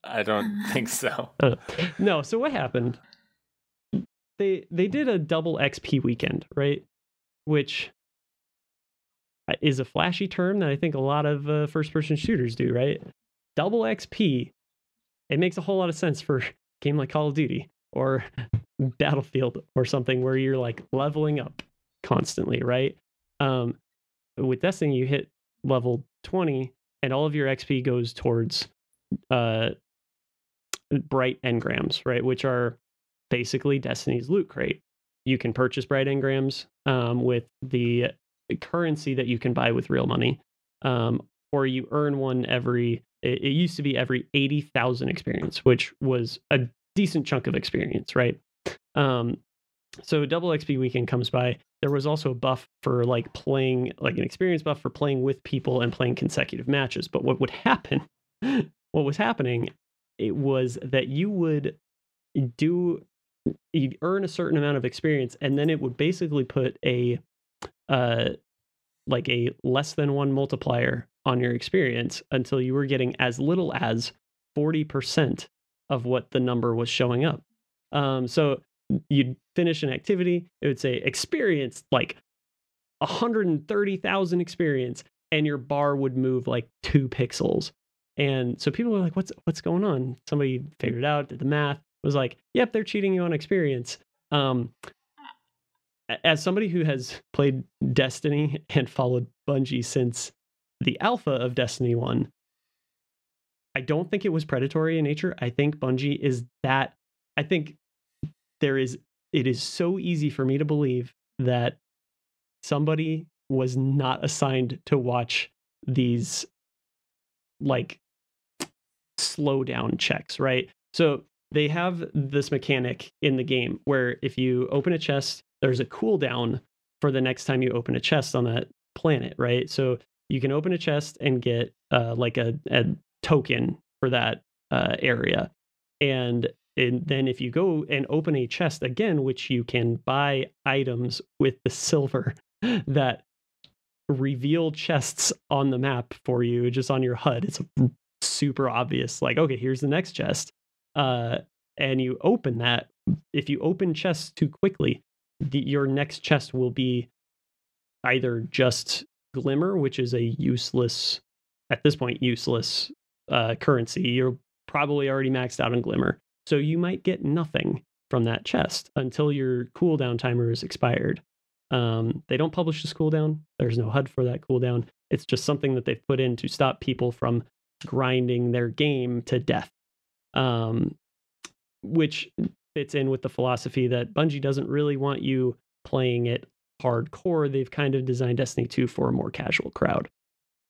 I don't think so. Uh, no. So what happened? They they did a double XP weekend, right? Which uh, is a flashy term that I think a lot of uh, first person shooters do, right? Double XP. It makes a whole lot of sense for game like Call of Duty or Battlefield or something where you're like leveling up constantly, right? Um, with Destiny, you hit level 20 and all of your XP goes towards uh, bright engrams, right? Which are basically Destiny's loot crate. You can purchase bright engrams um, with the currency that you can buy with real money, um, or you earn one every. It, it used to be every eighty thousand experience, which was a decent chunk of experience, right? Um, so double XP weekend comes by. There was also a buff for like playing, like an experience buff for playing with people and playing consecutive matches. But what would happen? What was happening? It was that you would do you'd earn a certain amount of experience and then it would basically put a uh like a less than one multiplier on your experience until you were getting as little as 40% of what the number was showing up. Um so you'd finish an activity it would say experience like 130,000 experience and your bar would move like 2 pixels. And so people were like what's what's going on? Somebody figured it out did the math was like, yep, they're cheating you on experience. Um, as somebody who has played Destiny and followed Bungie since the alpha of Destiny 1, I don't think it was predatory in nature. I think Bungie is that, I think there is, it is so easy for me to believe that somebody was not assigned to watch these like slow down checks, right? So they have this mechanic in the game where if you open a chest, there's a cooldown for the next time you open a chest on that planet, right? So you can open a chest and get uh, like a, a token for that uh, area. And, and then if you go and open a chest again, which you can buy items with the silver that reveal chests on the map for you just on your HUD. It's super obvious. Like, okay, here's the next chest uh, and you open that, if you open chests too quickly, the, your next chest will be either just glimmer, which is a useless, at this point, useless uh, currency. You're probably already maxed out on glimmer, so you might get nothing from that chest until your cooldown timer is expired. Um, they don't publish this cooldown. There's no HUD for that cooldown. It's just something that they've put in to stop people from grinding their game to death. Um, which fits in with the philosophy that Bungie doesn't really want you playing it hardcore. They've kind of designed Destiny 2 for a more casual crowd,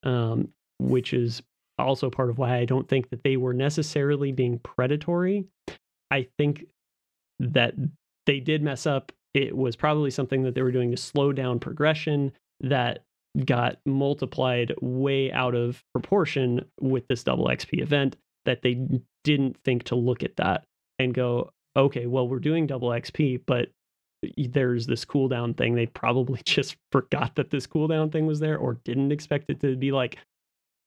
um, which is also part of why I don't think that they were necessarily being predatory. I think that they did mess up. It was probably something that they were doing to slow down progression that got multiplied way out of proportion with this double XP event that they didn't think to look at that and go, okay, well, we're doing double XP, but there's this cooldown thing. They probably just forgot that this cooldown thing was there or didn't expect it to be like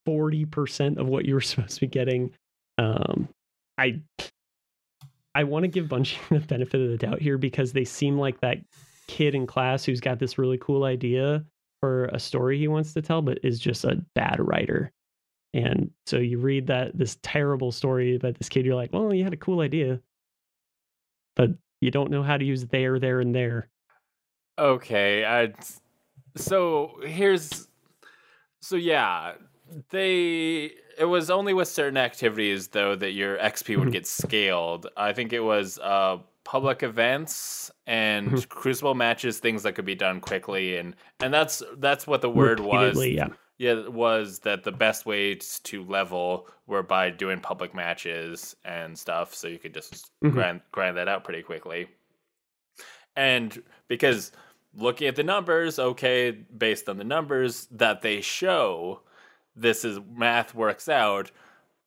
40% of what you were supposed to be getting. Um, I I want to give Bungie the benefit of the doubt here because they seem like that kid in class who's got this really cool idea for a story he wants to tell, but is just a bad writer. And so you read that this terrible story about this kid, you're like, well, you had a cool idea, but you don't know how to use there, there, and there. Okay, I so here's so yeah, they it was only with certain activities though that your XP would Mhm. get scaled. I think it was uh public events and Mhm. crucible matches things that could be done quickly and and that's that's what the word was Yeah. Yeah was that the best ways to level were by doing public matches and stuff so you could just Mhm. grind grind that out pretty quickly and because looking at the numbers okay based on the numbers that they show this is math works out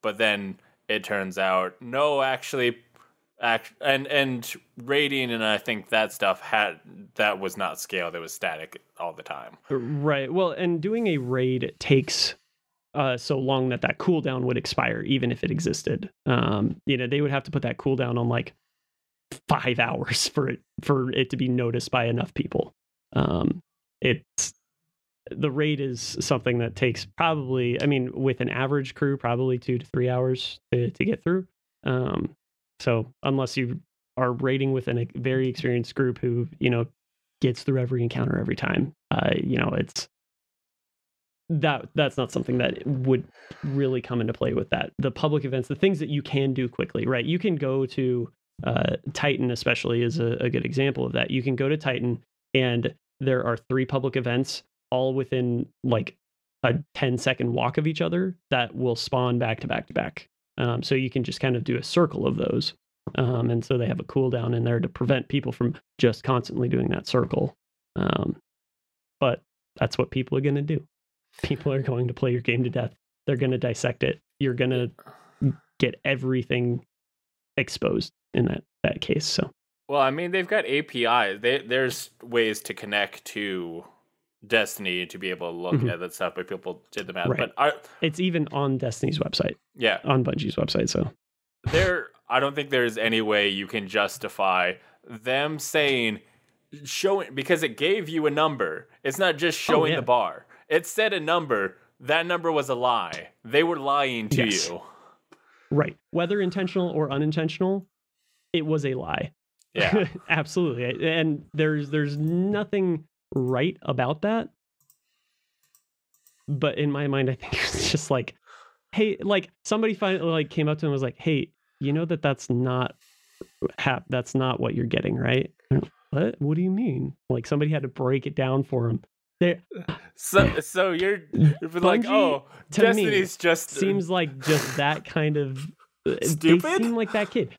but then it turns out no actually act and and raiding and i think that stuff had that was not scaled it was static all the time Right. Well, and doing a raid takes uh, so long that that cooldown would expire, even if it existed. Um, you know, they would have to put that cooldown on like five hours for it for it to be noticed by enough people. Um, it's the raid is something that takes probably, I mean, with an average crew, probably two to three hours to, to get through. Um, so unless you are raiding with an, a very experienced group who, you know, gets through every encounter every time, uh, you know, it's that that's not something that would really come into play with that. The public events, the things that you can do quickly, right? You can go to uh, Titan, especially, is a, a good example of that. You can go to Titan, and there are three public events all within like a 10 second walk of each other that will spawn back to back to back. Um, so you can just kind of do a circle of those. Um, and so they have a cooldown in there to prevent people from just constantly doing that circle. Um, but that's what people are going to do. People are going to play your game to death. They're going to dissect it. You're going to get everything exposed in that that case. So Well, I mean, they've got APIs. They, there's ways to connect to Destiny to be able to look Mhm. at that stuff, but people did the math. Right. But it's even on Destiny's website, yeah, on Bungie's website. So there. I don't think there's any way you can justify them saying showing because it gave you a number. It's not just showing Oh, yeah. the bar. It said a number. That number was a lie. They were lying to Yes. you. right, whether intentional or unintentional, it was a lie. Yeah. absolutely. And there's there's nothing right about that. But in my mind, I think it's just like, hey, like somebody finally like came up to him and was like, hey, you know that that's not hap- that's not what you're getting, right? What? What do you mean? Like somebody had to break it down for him. There So, so you're like, oh, to me, Destiny's just seems like just that kind of uh, Stupid? They seem like that kid.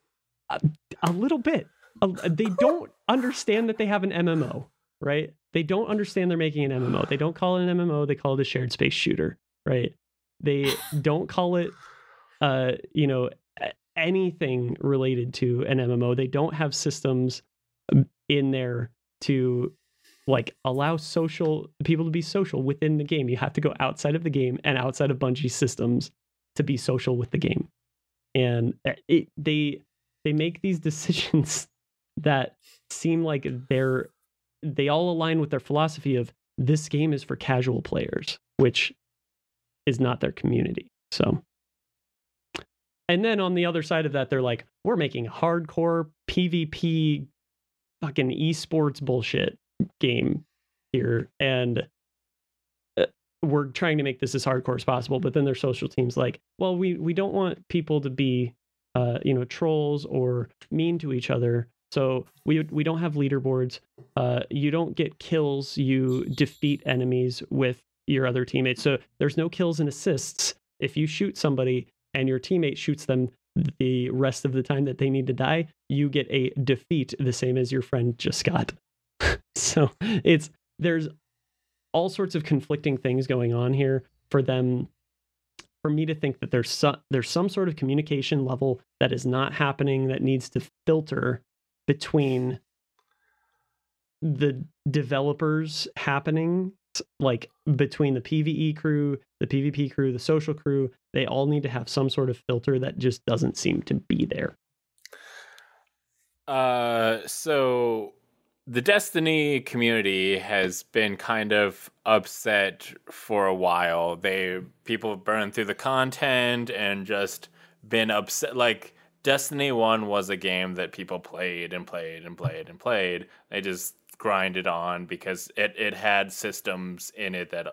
A, a little bit. A- they don't understand that they have an MMO, right? They don't understand they're making an MMO. They don't call it an MMO. They call it a shared space shooter, right? They don't call it, uh, you know, anything related to an MMO. They don't have systems um, in there to like allow social people to be social within the game. You have to go outside of the game and outside of Bungie's systems to be social with the game. And uh, it, they they make these decisions that seem like they're they all align with their philosophy of this game is for casual players, which is not their community. So and then on the other side of that, they're like, we're making hardcore PvP fucking esports bullshit game here. And uh, we're trying to make this as hardcore as possible but then their social teams like well we we don't want people to be uh you know trolls or mean to each other so we we don't have leaderboards. Uh you don't get kills you defeat enemies with your other teammates. So there's no kills and assists. If you shoot somebody and your teammate shoots them the rest of the time that they need to die you get a defeat the same as your friend just got. So it's there's all sorts of conflicting things going on here for them for me to think that there's some there's some sort of communication level that is not happening that needs to filter between the developers happening like between the PvE crew, the PvP crew, the social crew, they all need to have some sort of filter that just doesn't seem to be there. Uh, so the Destiny community has been kind of upset for a while. They people have burned through the content and just been upset. Like Destiny One was a game that people played and played and played and played. They just grinded on because it it had systems in it that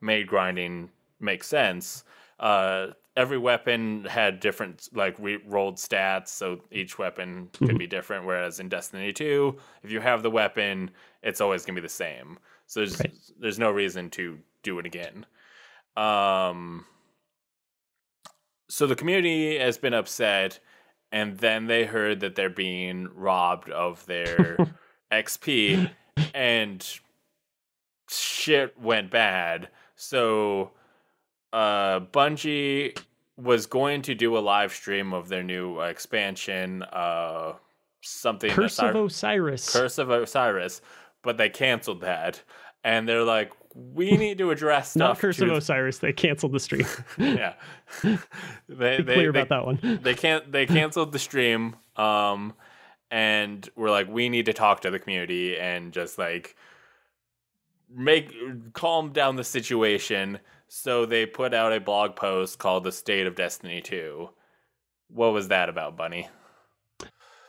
made grinding make sense. Uh, every weapon had different like re- rolled stats, so each weapon could mm-hmm. be different. Whereas in Destiny Two, if you have the weapon, it's always gonna be the same. So there's right. there's no reason to do it again. Um. So the community has been upset, and then they heard that they're being robbed of their XP, and shit went bad. So uh, Bungie was going to do a live stream of their new uh, expansion, uh, something Curse of Osiris. Curse of Osiris, but they canceled that, and they're like, we need to address stuff. Not Curse of Osiris. They canceled the stream. yeah, they, Be they, clear they, about that one. they can't. They canceled the stream. Um, and we're like, we need to talk to the community and just like make calm down the situation so they put out a blog post called "The State of Destiny 2." What was that about, Bunny?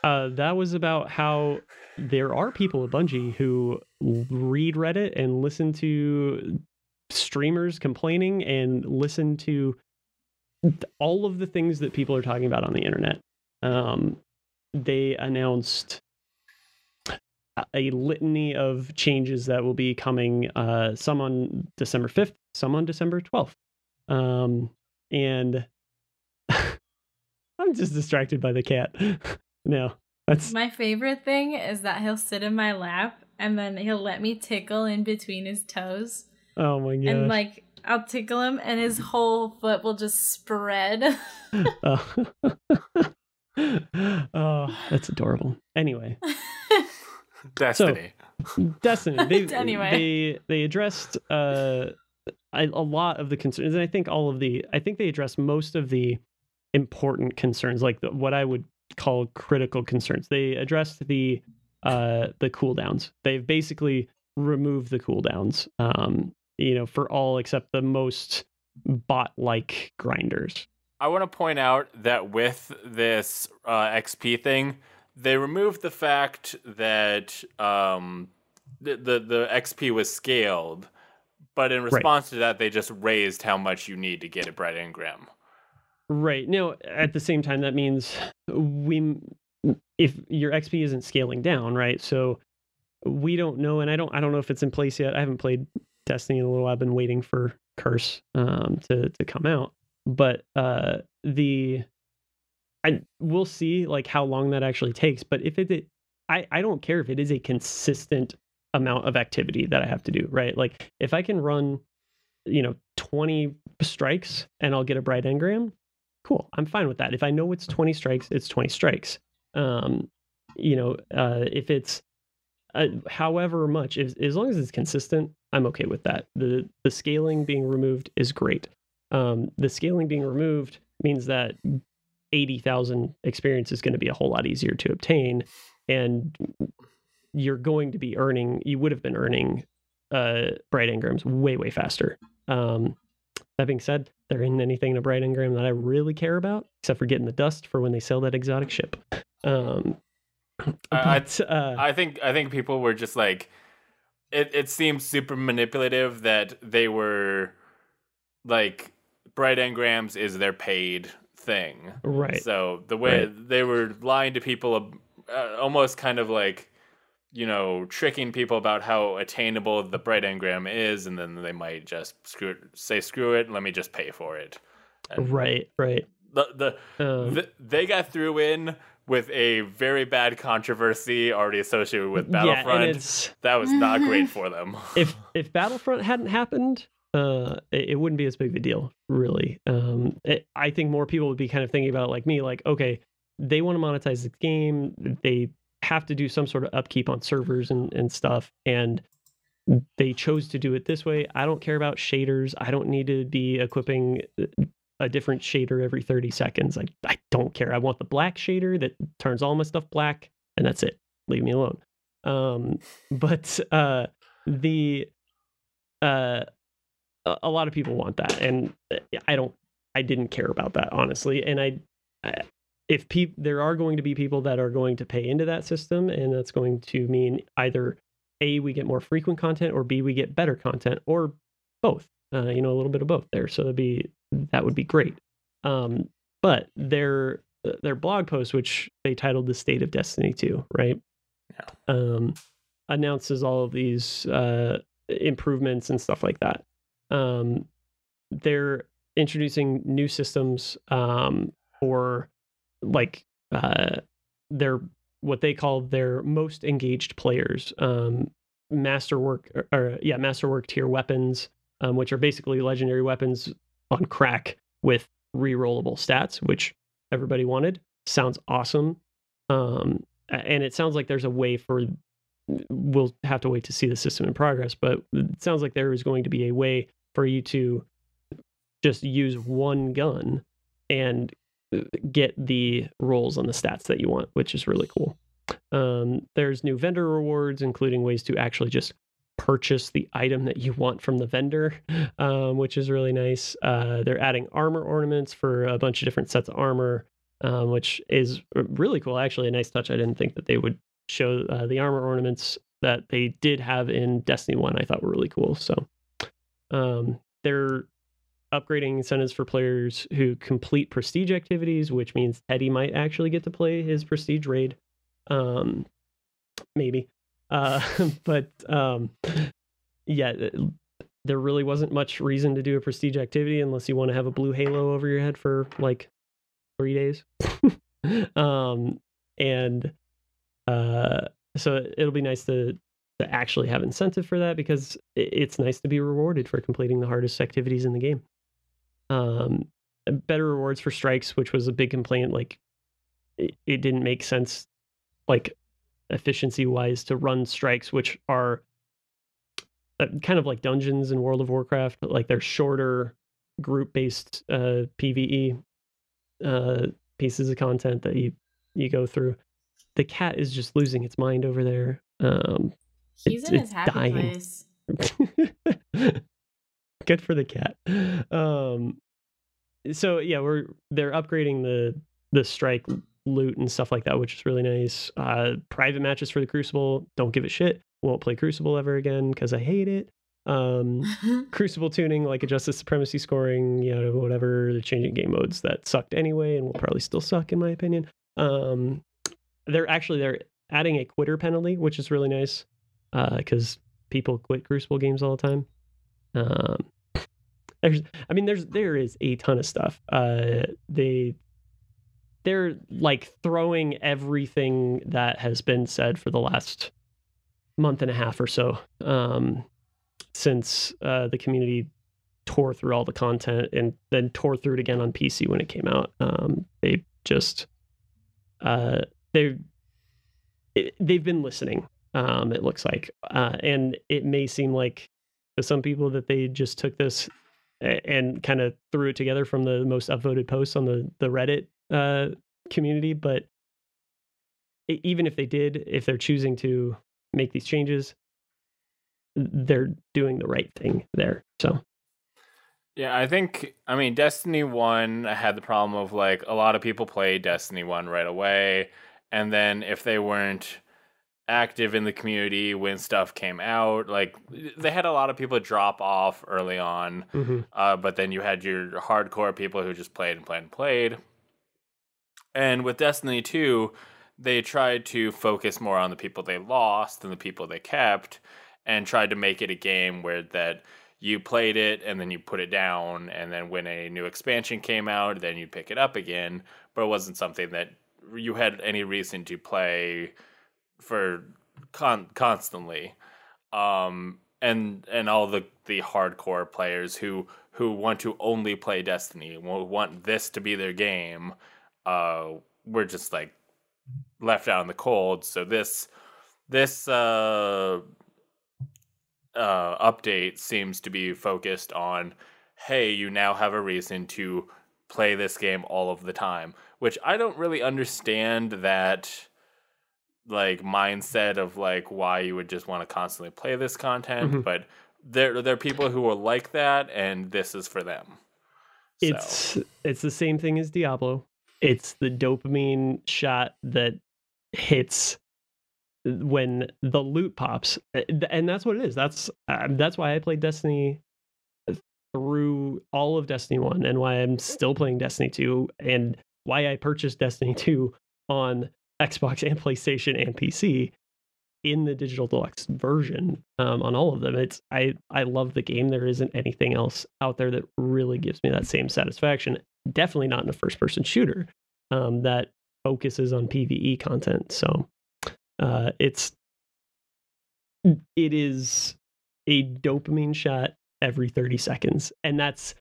Uh, that was about how there are people at Bungie who read Reddit and listen to streamers complaining and listen to all of the things that people are talking about on the internet. Um, they announced a litany of changes that will be coming, uh, some on December 5th, some on December 12th. Um, and I'm just distracted by the cat. no, that's my favorite thing is that he'll sit in my lap and then he'll let me tickle in between his toes. Oh my god. And like I'll tickle him and his whole foot will just spread. oh. oh, that's adorable. Anyway. Destiny. So, Destiny. They, anyway. they they addressed uh, a, a lot of the concerns, and I think all of the. I think they addressed most of the important concerns, like the, what I would call critical concerns. They addressed the uh, the cooldowns. They've basically removed the cooldowns. Um, you know, for all except the most bot-like grinders. I want to point out that with this uh, XP thing, they removed the fact that um, the, the, the XP was scaled, but in response right. to that, they just raised how much you need to get a Bright Engram. Right. Now, at the same time, that means we if your XP isn't scaling down, right? So we don't know, and I don't I don't know if it's in place yet. I haven't played Destiny in a little. I've been waiting for Curse um, to to come out, but uh, the I we'll see like how long that actually takes. But if it, it I I don't care if it is a consistent amount of activity that I have to do, right? Like if I can run, you know, 20 strikes and I'll get a bright engram, cool. I'm fine with that. If I know it's 20 strikes, it's 20 strikes. Um, you know, uh, if it's uh, however much, if, as long as it's consistent, I'm okay with that. The the scaling being removed is great. Um, the scaling being removed means that 80,000 experience is going to be a whole lot easier to obtain. And you're going to be earning, you would have been earning uh, Bright Engrams way, way faster. Um, that being said, there isn't anything in a Bright Engram that I really care about, except for getting the dust for when they sell that exotic ship. Um, but, I, uh, I think I think people were just like, it, it seems super manipulative that they were like bright engrams is their paid thing. Right. So the way Right. they were lying to people, uh, almost kind of like, you know, tricking people about how attainable the bright engram is, and then they might just screw it, say screw it, let me just pay for it. And Right. Right. The the, Um, th they got through in with a very bad controversy already associated with yeah, Battlefront. it's that was not great for them. if if Battlefront hadn't happened, uh, it, it wouldn't be as big of a deal, really. Um, it, I think more people would be kind of thinking about it like me, like, okay, they want to monetize the game, they have to do some sort of upkeep on servers and and stuff, and they chose to do it this way. I don't care about shaders. I don't need to be equipping a different shader every 30 seconds. I, I don't care. I want the black shader that turns all my stuff black, and that's it. Leave me alone. Um, but uh, the uh, a a lot of people want that, and uh, I don't. I didn't care about that honestly, and I. If peop there are going to be people that are going to pay into that system, and that's going to mean either a we get more frequent content, or b we get better content, or both. Uh, you know, a little bit of both there. So that'd be that would be great. Um, but their their blog post, which they titled "The State of Destiny 2," right? Yeah. Um, announces all of these uh, improvements and stuff like that. Um, they're introducing new systems um, for like uh, their what they call their most engaged players. Um, masterwork or, or yeah, masterwork tier weapons, um, which are basically legendary weapons on crack with re-rollable stats, which everybody wanted. Sounds awesome. Um, and it sounds like there's a way for we'll have to wait to see the system in progress, but it sounds like there is going to be a way for you to just use one gun and get the rolls on the stats that you want, which is really cool. Um, there's new vendor rewards, including ways to actually just purchase the item that you want from the vendor, um, which is really nice. Uh, they're adding armor ornaments for a bunch of different sets of armor, um, which is really cool. Actually, a nice touch. I didn't think that they would show uh, the armor ornaments that they did have in Destiny 1. I thought were really cool. So um, they're upgrading incentives for players who complete prestige activities, which means Teddy might actually get to play his prestige raid. Um, maybe. Uh, but um, yeah, there really wasn't much reason to do a prestige activity unless you want to have a blue halo over your head for like three days. um, and uh, so it'll be nice to to actually have incentive for that because it's nice to be rewarded for completing the hardest activities in the game. Um, better rewards for strikes, which was a big complaint. Like it, it didn't make sense, like efficiency wise, to run strikes, which are uh, kind of like dungeons in World of Warcraft, but like they're shorter group based uh, PVE uh, pieces of content that you you go through. The cat is just losing its mind over there. Um, He's It's- in his it's happy dying. place. good for the cat. Um so yeah we're they're upgrading the the strike loot and stuff like that which is really nice. Uh private matches for the crucible don't give a shit. Won't play crucible ever again because i hate it. Um crucible tuning like adjusted supremacy scoring you know whatever they're changing game modes that sucked anyway and will probably still suck in my opinion. Um they're actually they're adding a quitter penalty which is really nice because people quit crucible games all the time. Um there's i mean there's there is a ton of stuff. Uh they they're like throwing everything that has been said for the last month and a half or so um since uh the community tore through all the content and then tore through it again on pc when it came out. Um they just uh they they've been listening um it looks like. Uh and it may seem like to some people that they just took this and kind of threw it together from the most upvoted posts on the the Reddit uh, community. But even if they did, if they're choosing to make these changes, they're doing the right thing there. So Yeah, I think I mean Destiny 1 had the problem of like a lot of people play Destiny 1 right away and then if they weren't active in the community when stuff came out. Like they had a lot of people drop off early on, hmm uh, but then you had your hardcore people who just played and played and played. And with Destiny 2, they tried to focus more on the people they lost than the people they kept and tried to make it a game where that you played it and then you put it down and then when a new expansion came out then you'd pick it up again but it wasn't something that you had any reason to play for con- constantly. Um and and all the the hardcore players who who want to only play destiny want this to be their game uh we're just like left out in the cold. So this this uh uh update seems to be focused on hey you now have a reason to play this game all of the time which i don't really understand that like mindset of like why you would just want to constantly play this content Mhm. but there there are people who are like that and this is for them So, It's it's the same thing as Diablo. It's the dopamine shot that hits when the loot pops, Uh, and that's what it is. That's um, that's why I played Destiny through all of Destiny One, and why I'm still playing Destiny Two, and why I purchased Destiny Two on Xbox and PlayStation and PC in the digital deluxe version um, on all of them. It's I I love the game. There isn't anything else out there that really gives me that same satisfaction. Definitely not in a first person shooter um, that focuses on PVE content. So uh, it's it is a dopamine shot every 30 seconds and that's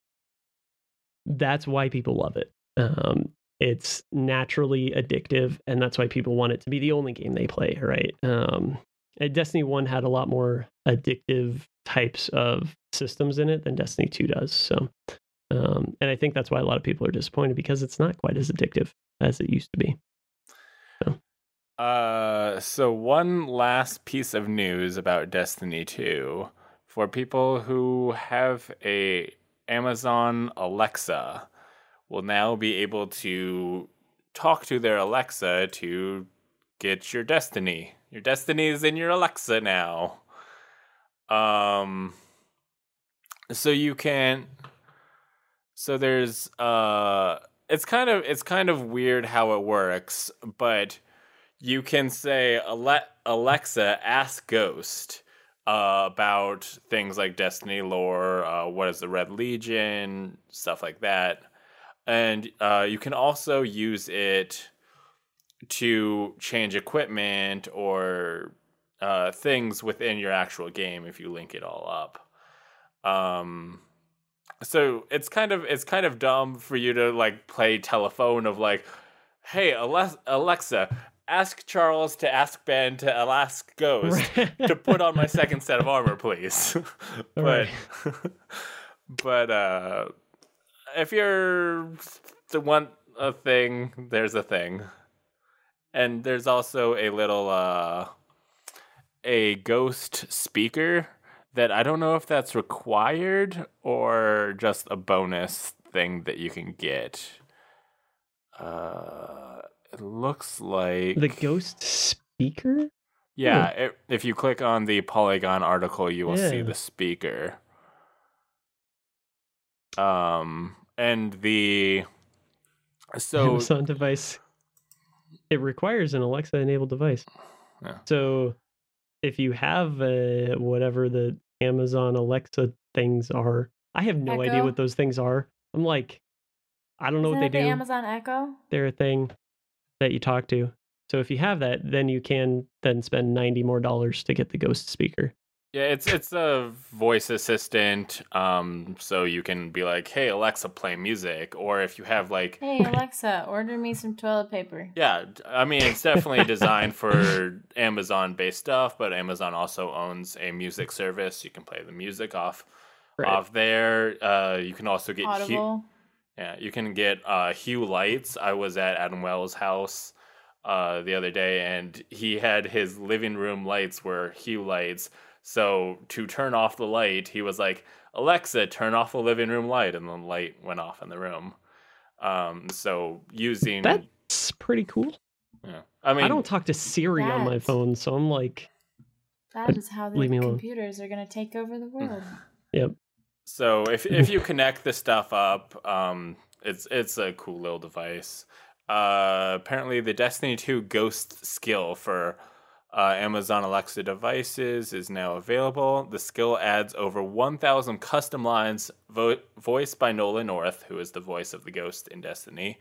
that's why people love it um it's naturally addictive and that's why people want it to be the only game they play right? Um destiny 1 had a lot more addictive types of systems in it than destiny 2 does so um and i think that's why a lot of people are disappointed because it's not quite as addictive as it used to be. Uh, so one last piece of news about Destiny 2 for people who have a Amazon Alexa will now be able to talk to their Alexa to get your Destiny. Your Destiny is in your Alexa now. Um so you can so there's uh it's kind of it's kind of weird how it works, but you can say Alexa, ask Ghost uh, about things like Destiny lore, uh, what is the Red Legion, stuff like that, and uh, you can also use it to change equipment or uh, things within your actual game if you link it all up. Um, so it's kind of it's kind of dumb for you to like play telephone of like, hey Alexa, ask Charles to ask Ben to ask Ghost to put on my second set of armor, please. but but uh if you're the one a thing, there's a thing. And there's also a little uh a ghost speaker that I don't know if that's required or just a bonus thing that you can get. Uh it looks like the ghost speaker yeah, it, if you click on the Polygon article, you will see the speaker. Um, and the so Amazon device. It requires an Alexa enabled device. Yeah. So if you have uh, whatever the Amazon Alexa things are, I have no idea what those things are. I'm like, I don't know Isn't what it they the do. Amazon Echo? They're a thing that you talk to. So if you have that, then you can then spend 90 more dollars to get the ghost speaker. Yeah, it's it's a voice assistant. Um, so you can be like, "Hey Alexa, play music," or if you have like Hey Alexa, order me some toilet paper. Yeah, I mean it's definitely designed for Amazon-based stuff, but Amazon also owns a music service. You can play the music off Right. off there. Uh, you can also get Hue, Audible. yeah, you can get uh, Hue lights. I was at Adam Wells' house uh, the other day, and he had his living room lights were Hue lights. So to turn off the light, he was like, "Alexa, turn off the living room light," and the light went off in the room. Um, so using That's pretty cool. Yeah. I mean, I don't talk to Siri on my phone, so I'm like, That is how the Leave alone. computers are going to take over the world. yep. So if if you connect the stuff up, um, it's it's a cool little device. Uh, apparently, the Destiny Two Ghost skill for uh, Amazon Alexa devices is now available. The skill adds over 1,000 custom lines, vo- voiced by Nolan North, who is the voice of the Ghost in Destiny.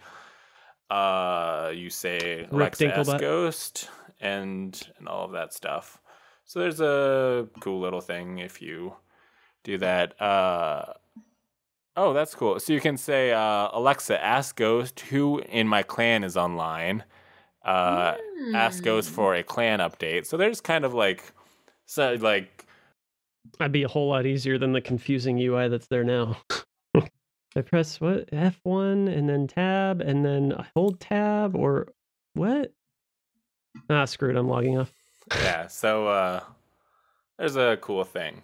Uh, you say Alexa ask Ghost and and all of that stuff. So there's a cool little thing if you do that. Uh, oh, that's cool. So you can say, uh, Alexa, ask Ghost who in my clan is online. Uh, Ask Ghost Hmm. for a clan update. So there's kind of like, so like, That'd be a whole lot easier than the confusing UI that's there now. I press what F1 and then tab and then hold tab or what? Ah, screw it. I'm logging off. yeah. So uh, there's a cool thing.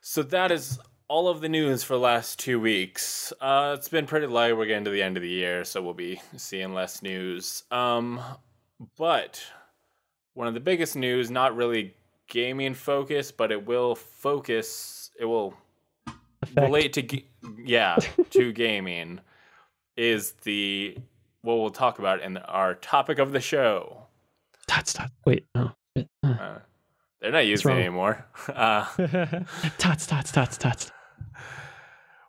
So that is all of the news for the last two weeks. Uh, it's been pretty light. We're getting to the end of the year, so we'll be seeing less news. Um, but one of the biggest news, not really gaming focused, but it will focus. It will Effect. relate to ga- yeah to gaming. Is the what we'll talk about in our topic of the show. Tots, tots. Wait, no. Uh. Uh, they're not using it anymore. Uh, tots, tots, tots, tots.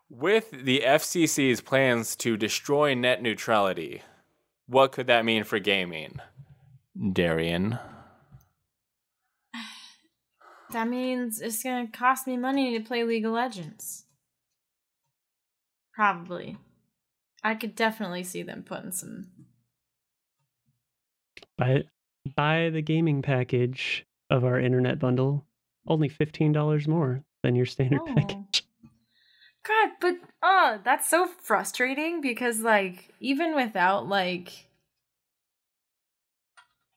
With the FCC's plans to destroy net neutrality, what could that mean for gaming? Darian. That means it's going to cost me money to play League of Legends. Probably. I could definitely see them putting some. Buy, buy the gaming package of our internet bundle. Only $15 more than your standard Oh. package. God, but oh, that's so frustrating because like even without like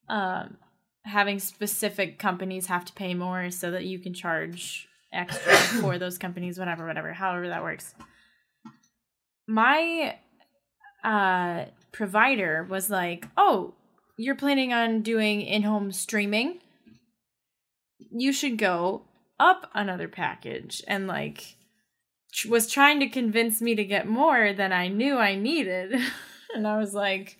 um having specific companies have to pay more so that you can charge extra for those companies whatever whatever however that works. My uh provider was like, "Oh, you're planning on doing in-home streaming? You should go up another package." And like was trying to convince me to get more than I knew I needed. and I was like,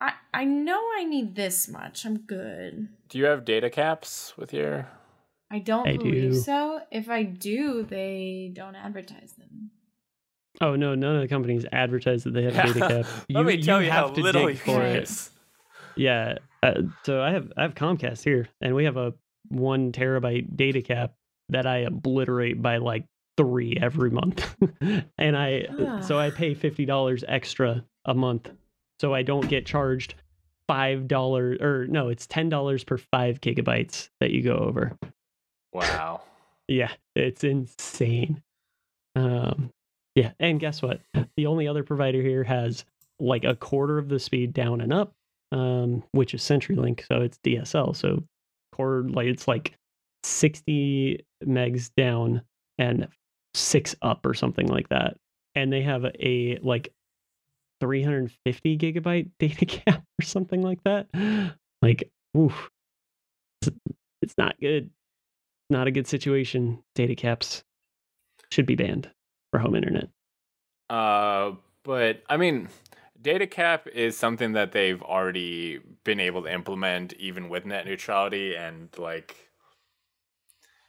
I I know I need this much. I'm good. Do you have data caps with your? I don't I believe do. so. If I do, they don't advertise them. Oh, no, none of the companies advertise that they have a data cap. Let me tell you, how have to little dig you for it. use. Yeah. Uh, so I have I have Comcast here, and we have a one terabyte data cap that I obliterate by like three every month, and I so I pay fifty dollars extra a month, so I don't get charged five dollars or no, it's ten dollars per five gigabytes that you go over. Wow. Yeah, it's insane. Um, yeah, and guess what? The only other provider here has like a quarter of the speed down and up, um, which is CenturyLink, so it's DSL. So quarter, like it's like sixty megs down and six up or something like that. And they have a like 350 gigabyte data cap or something like that. Like, oof, it's, it's not good not a good situation. Data caps should be banned for home internet. Uh, but I mean, data cap is something that they've already been able to implement, even with net neutrality, and like,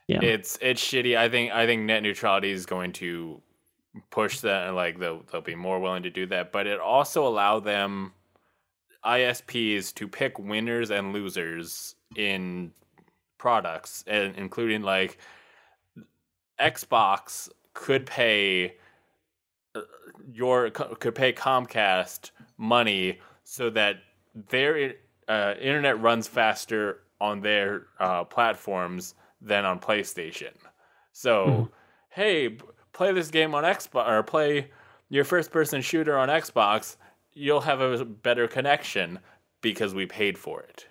Yeah. it's it's shitty. I think I think net neutrality is going to push that, like they'll they'll be more willing to do that, but it also allow them ISPs to pick winners and losers in products, and including like Xbox could pay uh, your could pay Comcast money so that their uh, internet runs faster on their uh, platforms than on PlayStation. So, Mhm. hey, play this game on Xbox or play your first person shooter on Xbox. You'll have a better connection because we paid for it.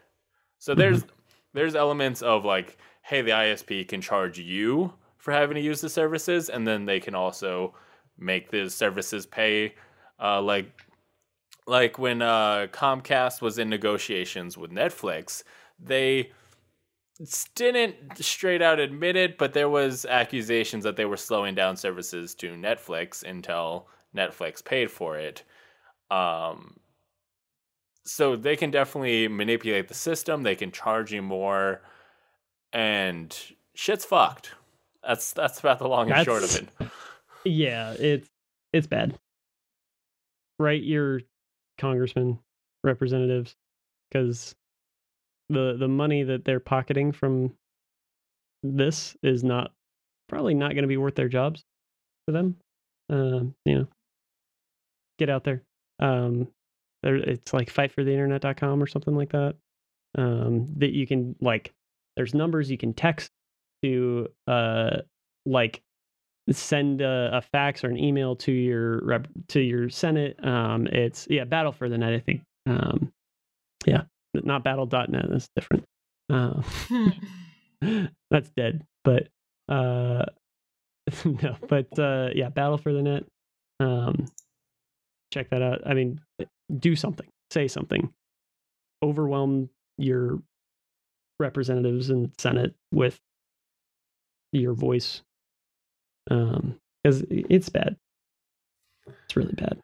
So there's there's elements of like, hey, the ISP can charge you for having to use the services, and then they can also make the services pay uh, like like when uh, Comcast was in negotiations with Netflix, they didn't straight out admit it, but there was accusations that they were slowing down services to Netflix until Netflix paid for it. Um, so they can definitely manipulate the system. They can charge you more, and shit's fucked. That's that's about the long and short of it. Yeah, it's it's bad. Write your congressmen, representatives, because the the money that they're pocketing from this is not probably not going to be worth their jobs for them. Um, you know, get out there. Um, there, it's like fightfortheinternet.com or something like that. Um, that you can like, there's numbers you can text to, uh, like send a, a fax or an email to your rep, to your senate um it's yeah battle for the net i think um yeah not battle.net that's different. Uh, that's dead but uh no but uh yeah battle for the net um check that out. I mean do something say something. Overwhelm your representatives and senate with your voice um because it's bad. It's really bad.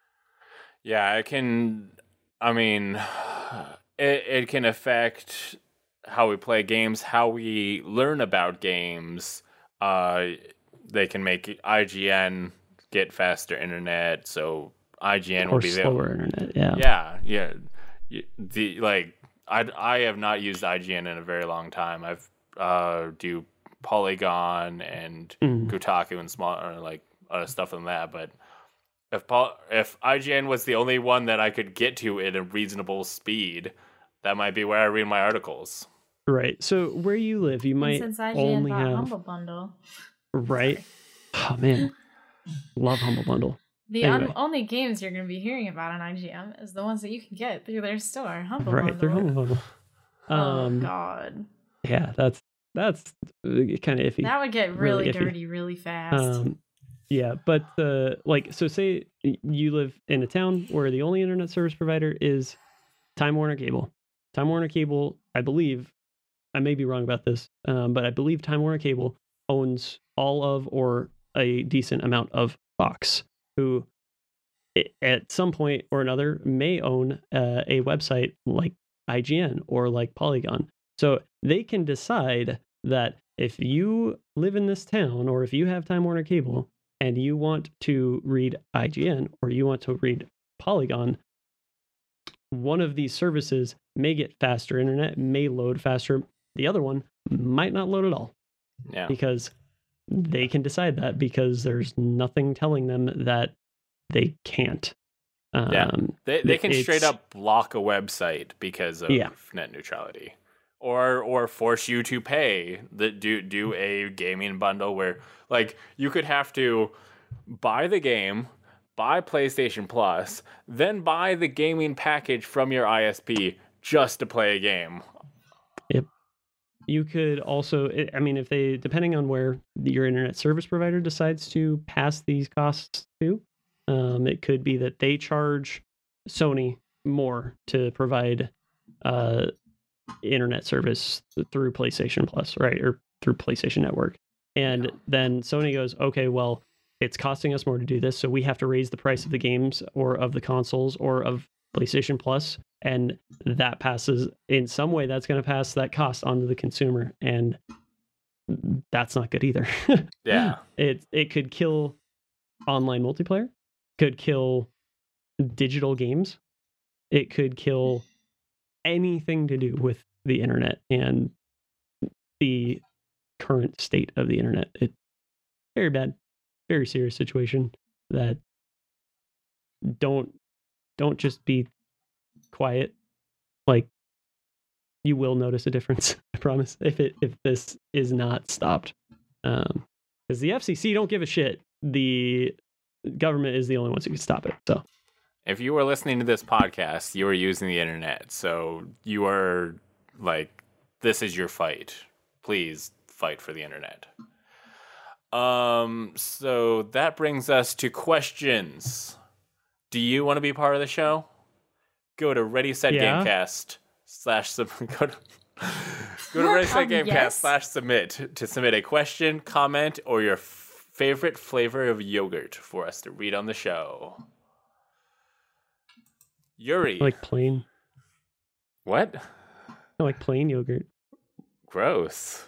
Yeah, I can. I mean, it it can affect how we play games, how we learn about games. Uh, they can make IGN get faster internet, so IGN will or be there. slower internet yeah Yeah, yeah. The like, I I have not used IGN in a very long time. I've uh do Polygon and Mm. Kotaku and small like other stuff than that, but. If Pol- if IGN was the only one that I could get to at a reasonable speed, that might be where I read my articles. right so where you live you And might since IGN only bought have Humble Bundle, right oh man love humble bundle the Anyway. un- only games you're going to be hearing about on IGN is the ones that you can get through their store. Humble right they're Bundle. humble bundle Oh um God, yeah that's that's kind of iffy that would get really really, iffy. dirty really fast. Um, yeah, but uh, like, so say you live in a town where the only internet service provider is Time Warner Cable. Time Warner Cable, I believe, I may be wrong about this, um, but I believe Time Warner Cable owns all of or a decent amount of Fox, who at some point or another may own uh, a website like IGN or like Polygon. So they can decide that if you live in this town or if you have Time Warner Cable and you want to read IGN or you want to read Polygon, one of these services may get faster internet, may load faster. The other one might not load at all Yeah. because they can decide that because there's nothing telling them that they can't. Um, Yeah. They they can straight up block a website because of Yeah. net neutrality. Or or force you to pay the do do a gaming bundle where like you could have to buy the game, buy PlayStation Plus, then buy the gaming package from your ISP just to play a game. Yep. You could also, I- mean, if they, depending on where your internet service provider decides to pass these costs to, um, it could be that they charge Sony more to provide uh, internet service through PlayStation Plus, right? Or through PlayStation Network. And Yeah. then Sony goes, okay, well, it's costing us more to do this. So we have to raise the price of the games or of the consoles or of PlayStation Plus, and that passes in some way. That's going to pass that cost onto the consumer, and that's not good either. Yeah. it it could kill online multiplayer, could kill digital games, it could kill anything to do with the internet and the current state of the internet. It very bad, very serious situation that don't don't just be quiet. Like you will notice a difference, I promise, if it if this is not stopped. Um because the FCC don't give a shit. The government is the only ones who can stop it. So If you were listening to this podcast, you were using the internet. So you are like, this is your fight. Please fight for the internet. Um, so that brings us to questions. Do you want to be part of the show? go to Ready Set Yeah? Gamecast slash sub- go to go to Ready Set Um, Gamecast yes. slash submit to submit a question, comment, or your f- favorite flavor of yogurt for us to read on the show. Yuri, I like plain. what? I like plain yogurt. Gross.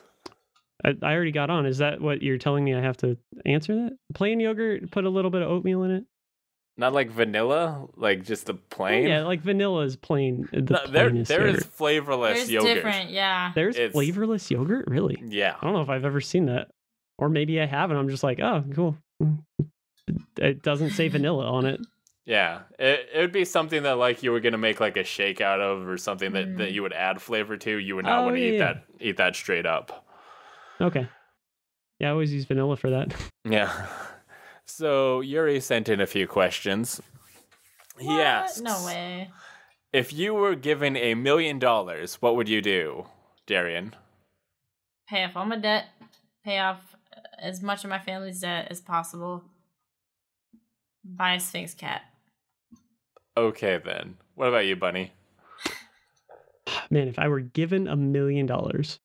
I, I already got on. Is that what you're telling me? I have to answer that. Plain yogurt. Put a little bit of oatmeal in it. Not like vanilla, like just the Oh, plain. yeah, like vanilla is plain. The No, there, plainest there is yogurt. flavorless There's yogurt. different, yeah. There's it's- flavorless yogurt. Really? Yeah. I don't know if I've ever seen that, or maybe I have, and I'm just like, oh, cool. It doesn't say vanilla on it. Yeah, it, it would be something that like you were gonna make like a shake out of, or something that, that Mm. you would add flavor to. You would not Oh, want to yeah, eat yeah. that eat that straight up. Okay. Yeah, I always use vanilla for that. Yeah. So Yuri sent in a few questions. He What? asks, No way. if you were given a million dollars, what would you do, Darian? Pay off all my debt. Pay off uh, as much of my family's debt as possible. Buy a Sphinx cat. Okay, then. What about you, Bunny? Man, if I were given a million dollars,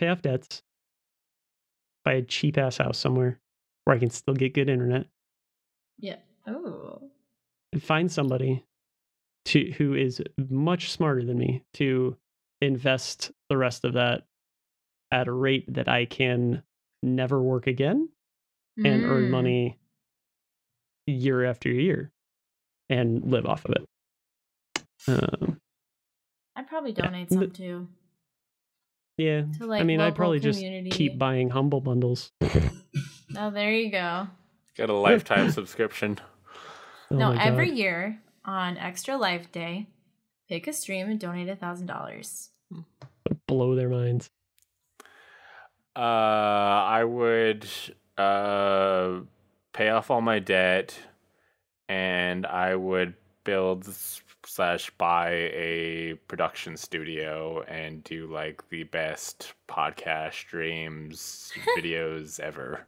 pay off debts, buy a cheap ass house somewhere where I can still get good internet, Yeah. Ooh. and find somebody to who is much smarter than me to invest the rest of that at a rate that I can never work again and earn Mm. money year after year and live off of it. Um, I'd probably donate N- some too. Yeah, To like I mean, I'd local probably just keep buying humble bundles. Oh, there you go. Got a lifetime subscription. Oh no, every God. year on Extra Life Day, pick a stream and donate a thousand dollars. blow their minds. Uh, I would uh pay off all my debt, and I would build s- slash buy a production studio and do like the best podcast streams videos ever.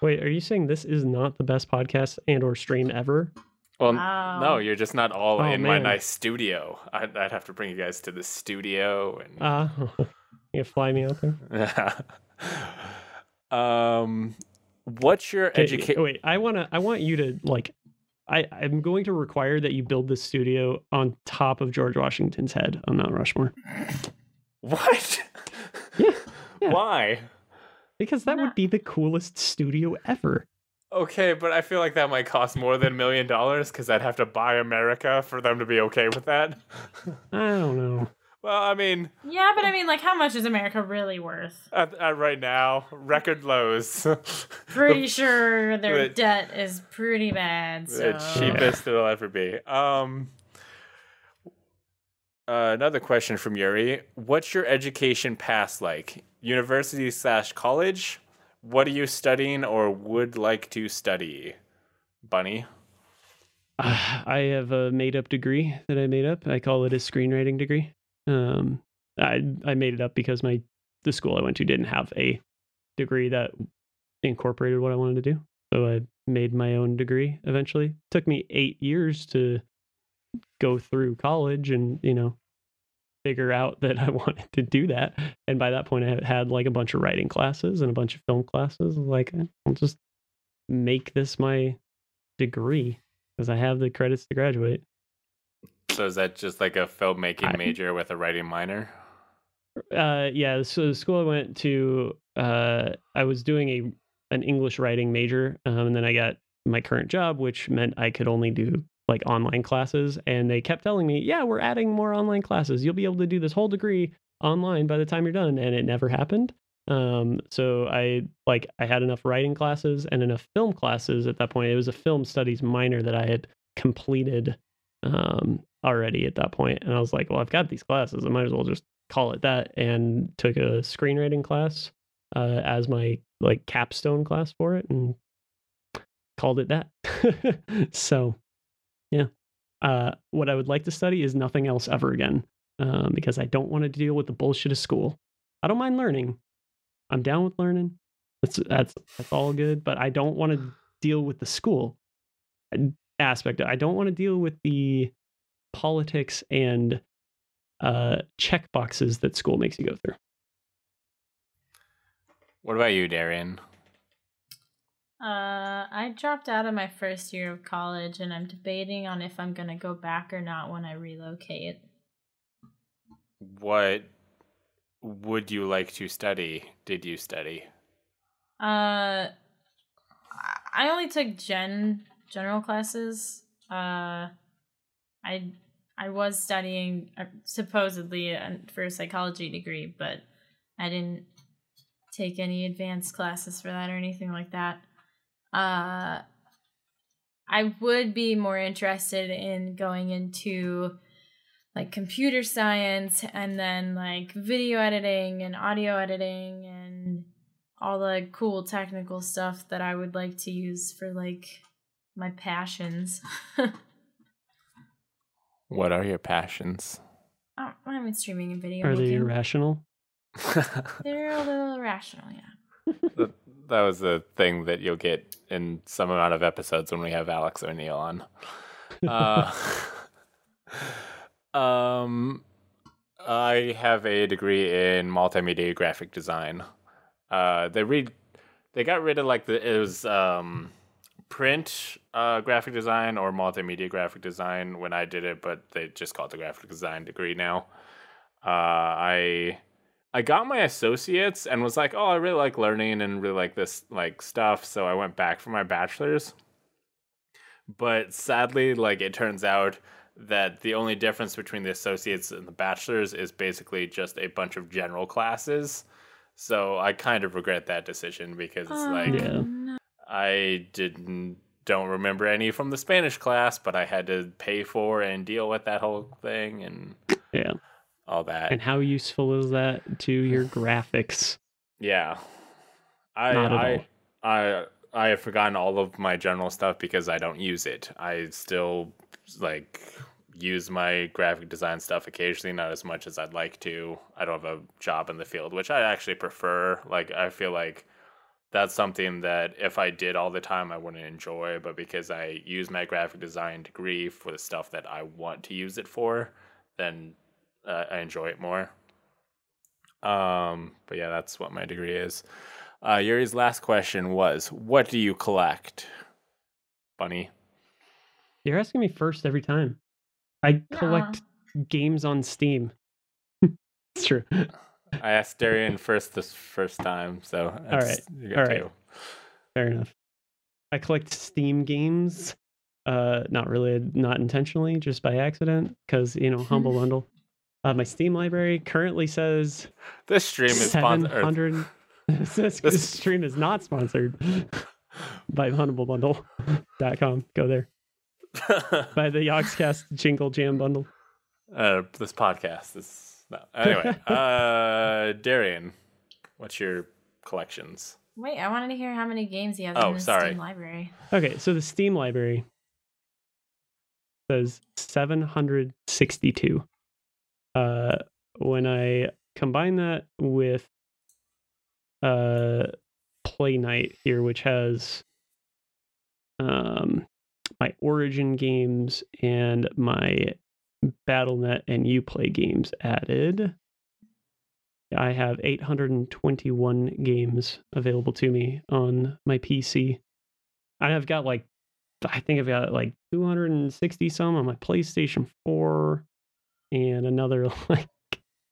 Wait, are you saying this is not the best podcast and or stream ever? Well, Wow. no, you're just not all Oh, in my nice studio. I'd, I'd have to bring you guys to the studio and Ah, you fly me out there. um, what's your education? Wait, I wanna, I want you to like, I, I'm going to require that you build this studio on top of George Washington's head on Mount Rushmore What? Yeah, yeah. Why? because that would be the coolest studio ever. Okay, but I feel like that might cost more than a million dollars because I'd have to buy America for them to be okay with that. I don't know. Well, I mean, Yeah, but I mean, like, how much is America really worth? at, at right now, record lows. Pretty sure their the- debt is pretty bad. So. the cheapest it'll ever be. Um, uh, another question from Yuri: What's your education past like? University slash college? What are you studying or would like to study? Bunny. Uh, I have a made up degree that I made up. I call it a screenwriting degree. Um, I I made it up because my the school I went to didn't have a degree that incorporated what I wanted to do. So I made my own degree eventually. took me eight years to go through college and you know figure out that I wanted to do that. And by that point, I had like a bunch of writing classes and a bunch of film classes. Like I'll just make this my degree because I have the credits to graduate. So is that just like a filmmaking I- major with a writing minor? Uh, yeah. So the school I went to, uh, I was doing a an English writing major, um, and then I got my current job, which meant I could only do like online classes. And they kept telling me, "Yeah, we're adding more online classes. You'll be able to do this whole degree online by the time you're done." And it never happened. Um, so I like I had enough writing classes and enough film classes at that point. It was a film studies minor that I had completed um, already at that point, and I was like, "Well, I've got these classes. I might as well just call it that." And took a screenwriting class uh, as my like capstone class for it, and called it that. so, yeah. Uh, what I would like to study is nothing else ever again, um, because I don't want to deal with the bullshit of school. I don't mind learning. I'm down with learning. That's that's that's all good, but I don't want to deal with the school aspect. I don't want to deal with the politics and uh, check boxes that school makes you go through. What about you, Darian? Uh, I dropped out of my first year of college, and I'm debating on if I'm gonna go back or not when I relocate. What would you like to study? Did you study? Uh, I only took gen general classes. Uh, I I was studying uh, supposedly uh, for a psychology degree, but I didn't take any advanced classes for that or anything like that. Uh, I would be more interested in going into like computer science and then like video editing and audio editing and all the cool technical stuff that I would like to use for like my passions. What are your passions? Oh, I mean, streaming and video Are they irrational? They're a little irrational, yeah. that, that was the thing that you'll get in some amount of episodes when we have Alex O'Neill on. Uh, um, I have a degree in multimedia graphic design. Uh, they read, they got rid of like the it was um, print uh, graphic design or multimedia graphic design when I did it, but they just call it the graphic design degree now. Uh, I I got my associates and was like, oh, I really like learning and really like this like stuff, so I went back for my bachelor's. But sadly, like it turns out that the only difference between the associates and the bachelor's is basically just a bunch of general classes. So I kind of regret that decision because it's like Yeah. I didn't don't remember any from the Spanish class, but I had to pay for and deal with that whole thing and Yeah. all that. And how useful is that to your graphics? Yeah. I Not at I all. I I have forgotten all of my general stuff because I don't use it. I still like use my graphic design stuff occasionally, not as much as I'd like to. I don't have a job in the field, which I actually prefer. Like I feel like that's something that if I did all the time I wouldn't enjoy, but because I use my graphic design degree for the stuff that I want to use it for, then uh, I enjoy it more. Um, but yeah, that's what my degree is. Uh, Yuri's last question was, "What do you collect, Bunny?" You're asking me first every time. I Yeah. collect games on Steam. it's true. I asked Darian first this first time, so right, you got all right. two. Fair enough. I collect Steam games. Uh, not really, not intentionally, just by accident, because you know, humble bundle. Uh, my Steam library currently says This stream is sponsored. this, This- stream is not sponsored by humbledbundle.com. Go there. By the Yogscast Jingle Jam bundle. uh, this podcast is no. Anyway, uh, Darian, what's your collections? Wait, I wanted to hear how many games you have Oh, in his sorry. Steam library. Okay, so the Steam library says 762. Uh, when I combine that with uh, Playnite here, which has um, my Origin games and my BattleNet and Uplay games added, I have 821 games available to me on my PC. I've got like, I think I've got like 260 some on my PlayStation 4 and another like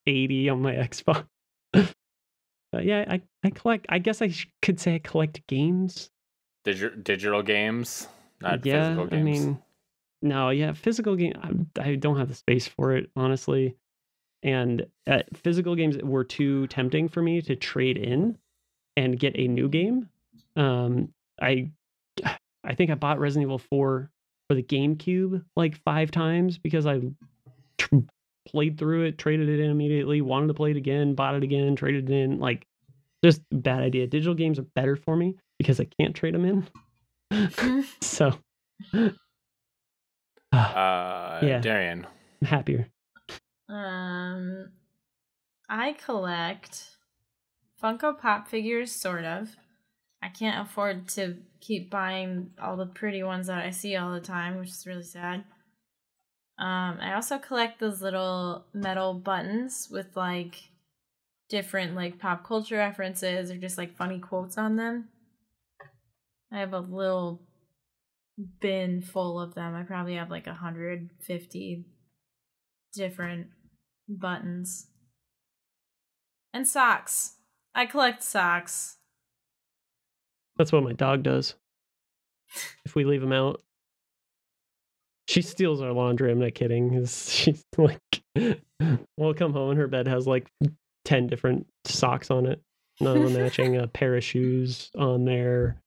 80 on my Xbox. but yeah, I, I collect, I guess I could say I collect games. Digital digital games, not yeah, physical games. I mean, no, yeah, physical game. I, I don't have the space for it, honestly. And uh, physical games were too tempting for me to trade in and get a new game. Um, I, I think I bought Resident Evil 4 for the GameCube like five times because I tr- played through it, traded it in immediately, wanted to play it again, bought it again, traded it in. Like, just bad idea. Digital games are better for me because I can't trade them in. so, uh, yeah. Darian, I'm happier. Um, I collect Funko Pop figures, sort of. I can't afford to keep buying all the pretty ones that I see all the time, which is really sad. Um, I also collect those little metal buttons with like different like pop culture references or just like funny quotes on them. I have a little bin full of them. I probably have like 150 different buttons. And socks. I collect socks. That's what my dog does. If we leave him out, she steals our laundry. I'm not kidding. She's like, we'll come home and her bed has like ten different socks on it, none of them matching. A pair of shoes on there,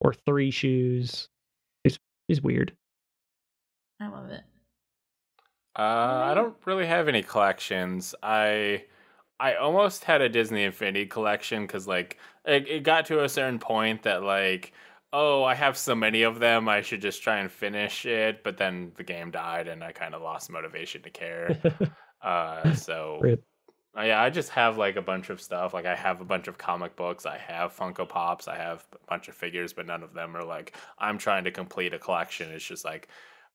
or three shoes. It's it's weird. I love it. Uh, I don't really have any collections. I I almost had a Disney Infinity collection because like it, it got to a certain point that like oh I have so many of them I should just try and finish it, but then the game died and I kind of lost motivation to care. uh, so Rip. Uh, yeah, I just have like a bunch of stuff. Like I have a bunch of comic books. I have Funko Pops. I have a bunch of figures, but none of them are like I'm trying to complete a collection. It's just like,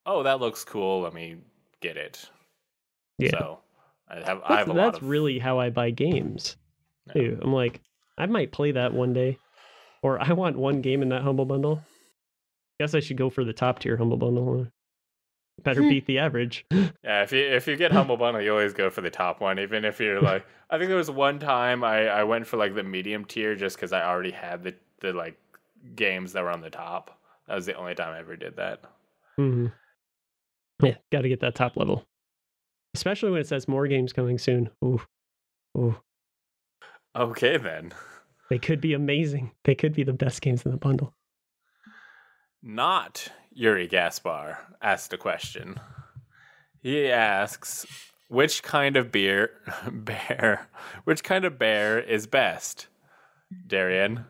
oh, that looks cool. Let me get it. Yeah. So I have I That's, have a that's lot of really how I buy games. Yeah. Too. I'm like, I might play that one day, or I want one game in that humble bundle. Guess I should go for the top tier humble bundle. Better beat the average. Yeah, if you if you get humble bundle, you always go for the top one, even if you're like. I think there was one time I I went for like the medium tier just because I already had the the like games that were on the top. That was the only time I ever did that. Mm-hmm. Yeah, got to get that top level, especially when it says more games coming soon. Ooh, ooh, Okay then. they could be amazing. They could be the best games in the bundle. Not Yuri Gaspar asked a question. He asks, "Which kind of beer bear? Which kind of bear is best?" Darian.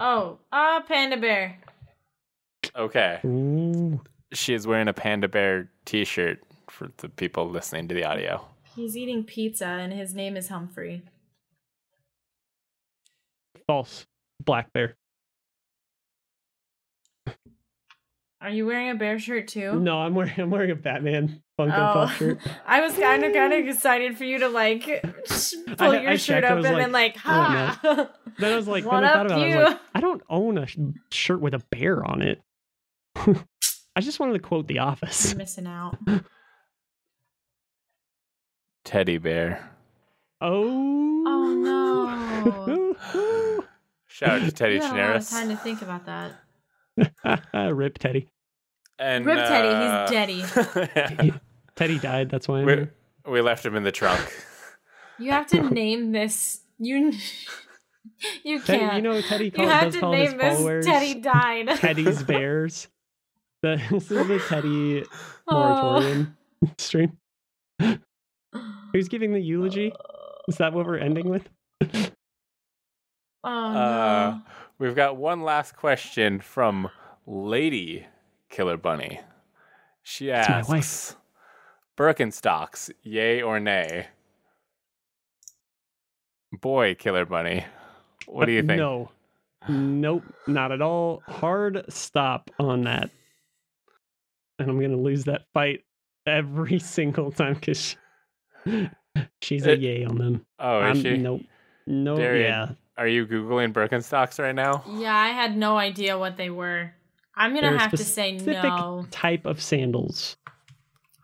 Oh, ah, panda bear. Okay. Ooh, She is wearing a panda bear t-shirt for the people listening to the audio. He's eating pizza and his name is Humphrey. false. Black bear. Are you wearing a bear shirt too? No, I'm wearing I'm wearing a Batman Funko Oh. Pop shirt. I was kind of kind of excited for you to like pull I- your I shirt checked, I up and like, then like, oh, ha! Then I was like, What then I thought up, about it. I you? was like, I don't own a sh- shirt with a bear on it. I just wanted to quote The Office. You're missing out. Teddy bear. Oh. Oh no. Shout out to Teddy you had a lot of time to think about that. Rip Teddy. And Rip Teddy, uh, he's Teddy. Teddy died. That's why. I'm we, here. we left him in the trunk. You have to name this. You you can't. you know, Teddy You call, have does to call his name this followers Teddy died. Teddy's Bears. The, this is the Teddy Oh. moratorium stream. Who's giving the eulogy? Is that what we're ending with? Oh Uh, no. we've got one last question from Lady Killer Bunny. She That's my wife. Birkenstocks, yay or nay? Boy, Killer Bunny, what do you think? No. Nope, not at all. Hard stop on that. And I'm gonna lose that fight every single time because she's a It- yay on them. Oh, is I'm- she? Nope. No, Darian, yeah. Are you googling Birkenstocks right now? Yeah, I had no idea what they were. I'm gonna have to say specific no. type of sandals.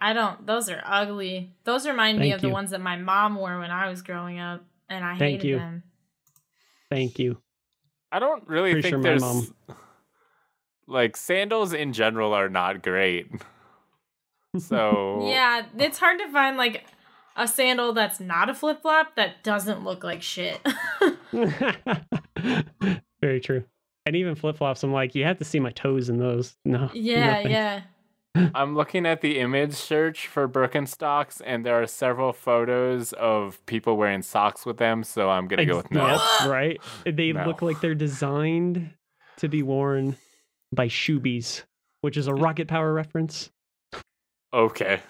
I don't. Those are ugly. Those remind me Thank of the ones that my mom wore when I was growing up, and I Thank hated you. them. Thank you. I don't really Pretty think sure my there's mom- like sandals in general are not great. So Yeah, it's hard to find like a sandal that's not a flip flop that doesn't look like shit. Very true. And even flip flops, I'm like, you have to see my toes in those. No. yeah, no yeah. I'm looking at the image search for Birkenstocks, and there are several photos of people wearing socks with them. So I'm gonna go with no. Yes, right. They No. look like they're designed to be worn by Shoobies, which is a mm. rocket power reference. Okay.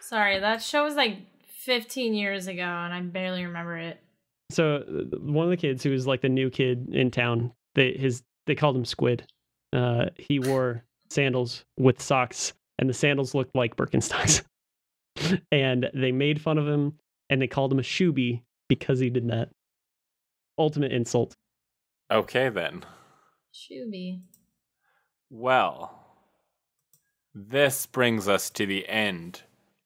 Sorry, that show was like 15 years ago, and I barely remember it. So uh, one of the kids who was like the new kid in town, they his they called him Squid. Uh, he wore sandals with socks and the sandals looked like Birkenstocks. and they made fun of him and they called him a shoobie because he did that. Ultimate insult. Okay, then. Shoobie. Well, this brings us to the end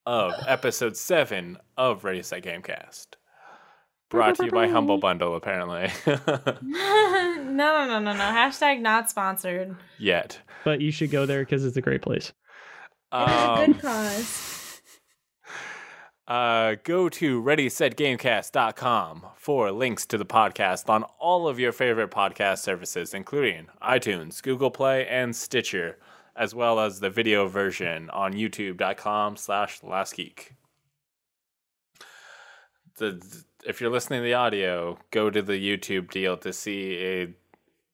of episode seven of Ready Set Gamecast. Brought to you by Humble Bundle, apparently. no, no, no, no, no. Hashtag not sponsored. Yet. But you should go there because it's a great place. Um, Good cause. uh, go to ReadySetGamecast.com for links to the podcast on all of your favorite podcast services, including iTunes, Google Play, and Stitcher, as well as the video version on YouTube.com slash LastGeek. The, if you're listening to the audio, go to the YouTube deal to see a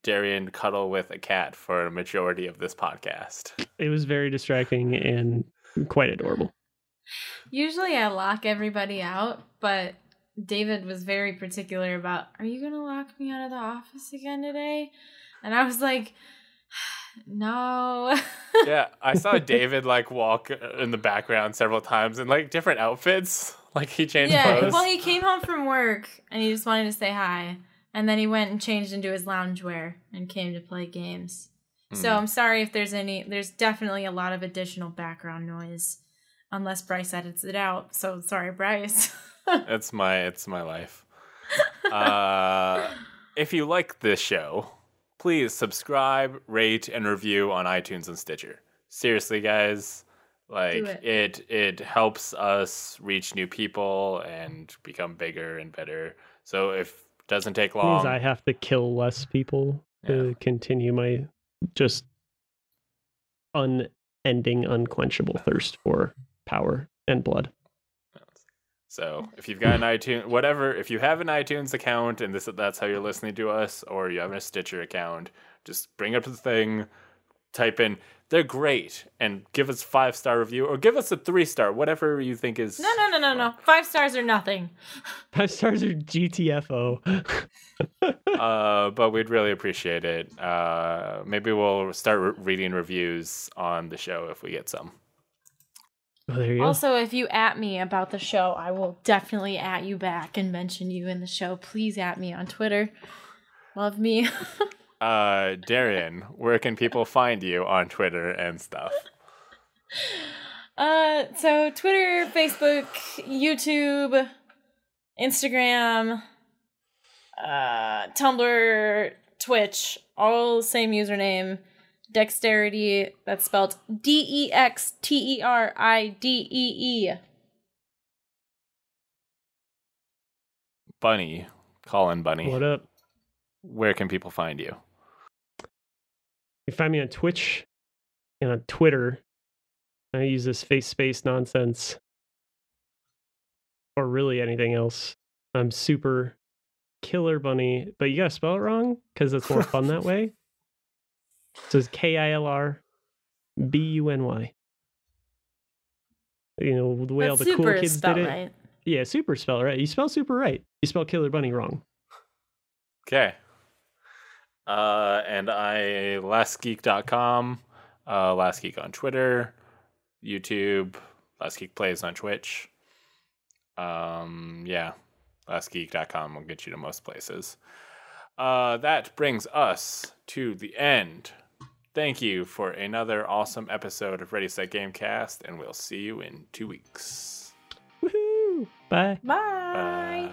Darian cuddle with a cat for a majority of this podcast. It was very distracting and quite adorable. Usually I lock everybody out, but David was very particular about, are you going to lock me out of the office again today? And I was like, no. yeah, I saw David like walk in the background several times in like different outfits. Like he changed yeah, clothes. well, he came home from work and he just wanted to say hi. And then he went and changed into his loungewear and came to play games. So Hmm. I'm sorry if there's any, there's definitely a lot of additional background noise. Unless Bryce edits it out. So sorry, Bryce. it's my it's my life. Uh, if you like this show, please subscribe, rate, and review on iTunes and Stitcher. Seriously, guys, like it. it it helps us reach new people and become bigger and better. So if it doesn't take Means long, I have to kill less people to continue my just unending, unquenchable thirst for power and blood. So if you've got an iTunes, whatever, if you have an iTunes account and this that's how you're listening to us, or you have a Stitcher account, just bring up the thing, type in "they're great" and give us five star review, or give us a three star, whatever you think is. no, no, no, no, no. Five stars or nothing. Five stars are GTFO. Uh, but we'd really appreciate it. Uh, maybe we'll start re- reading reviews on the show if we get some. Oh, there you go. Also, if you at me about the show, I will definitely at you back and mention you in the show. Please at me on Twitter. Love me. Uh, Darian, where can people find you on Twitter and stuff? Uh, so Twitter, Facebook, YouTube, Instagram, uh, Tumblr, Twitch, all same username. Dexterity, that's spelled D E X T E R I D E E. Bunny, Killer Bunny. What up? Where can people find you? You find me on Twitch and on Twitter. I use this face space nonsense or really anything else. I'm super killer bunny, but you gotta spell it wrong because it's more fun that way. So it's K I L R B U N Y. You know, the way all the cool kids did it. right. Yeah, super spell right. You spell super right. You spell killer bunny wrong. Okay. Uh, and I lastgeek.com, uh, lastgeek on Twitter, YouTube, lastgeek plays on Twitch. Um, yeah, lastgeek.com will get you to most places. Uh, that brings us to the end. Thank you for another awesome episode of Ready Set Gamecast, and we'll see you in two weeks. Woohoo! Bye. Bye. Bye.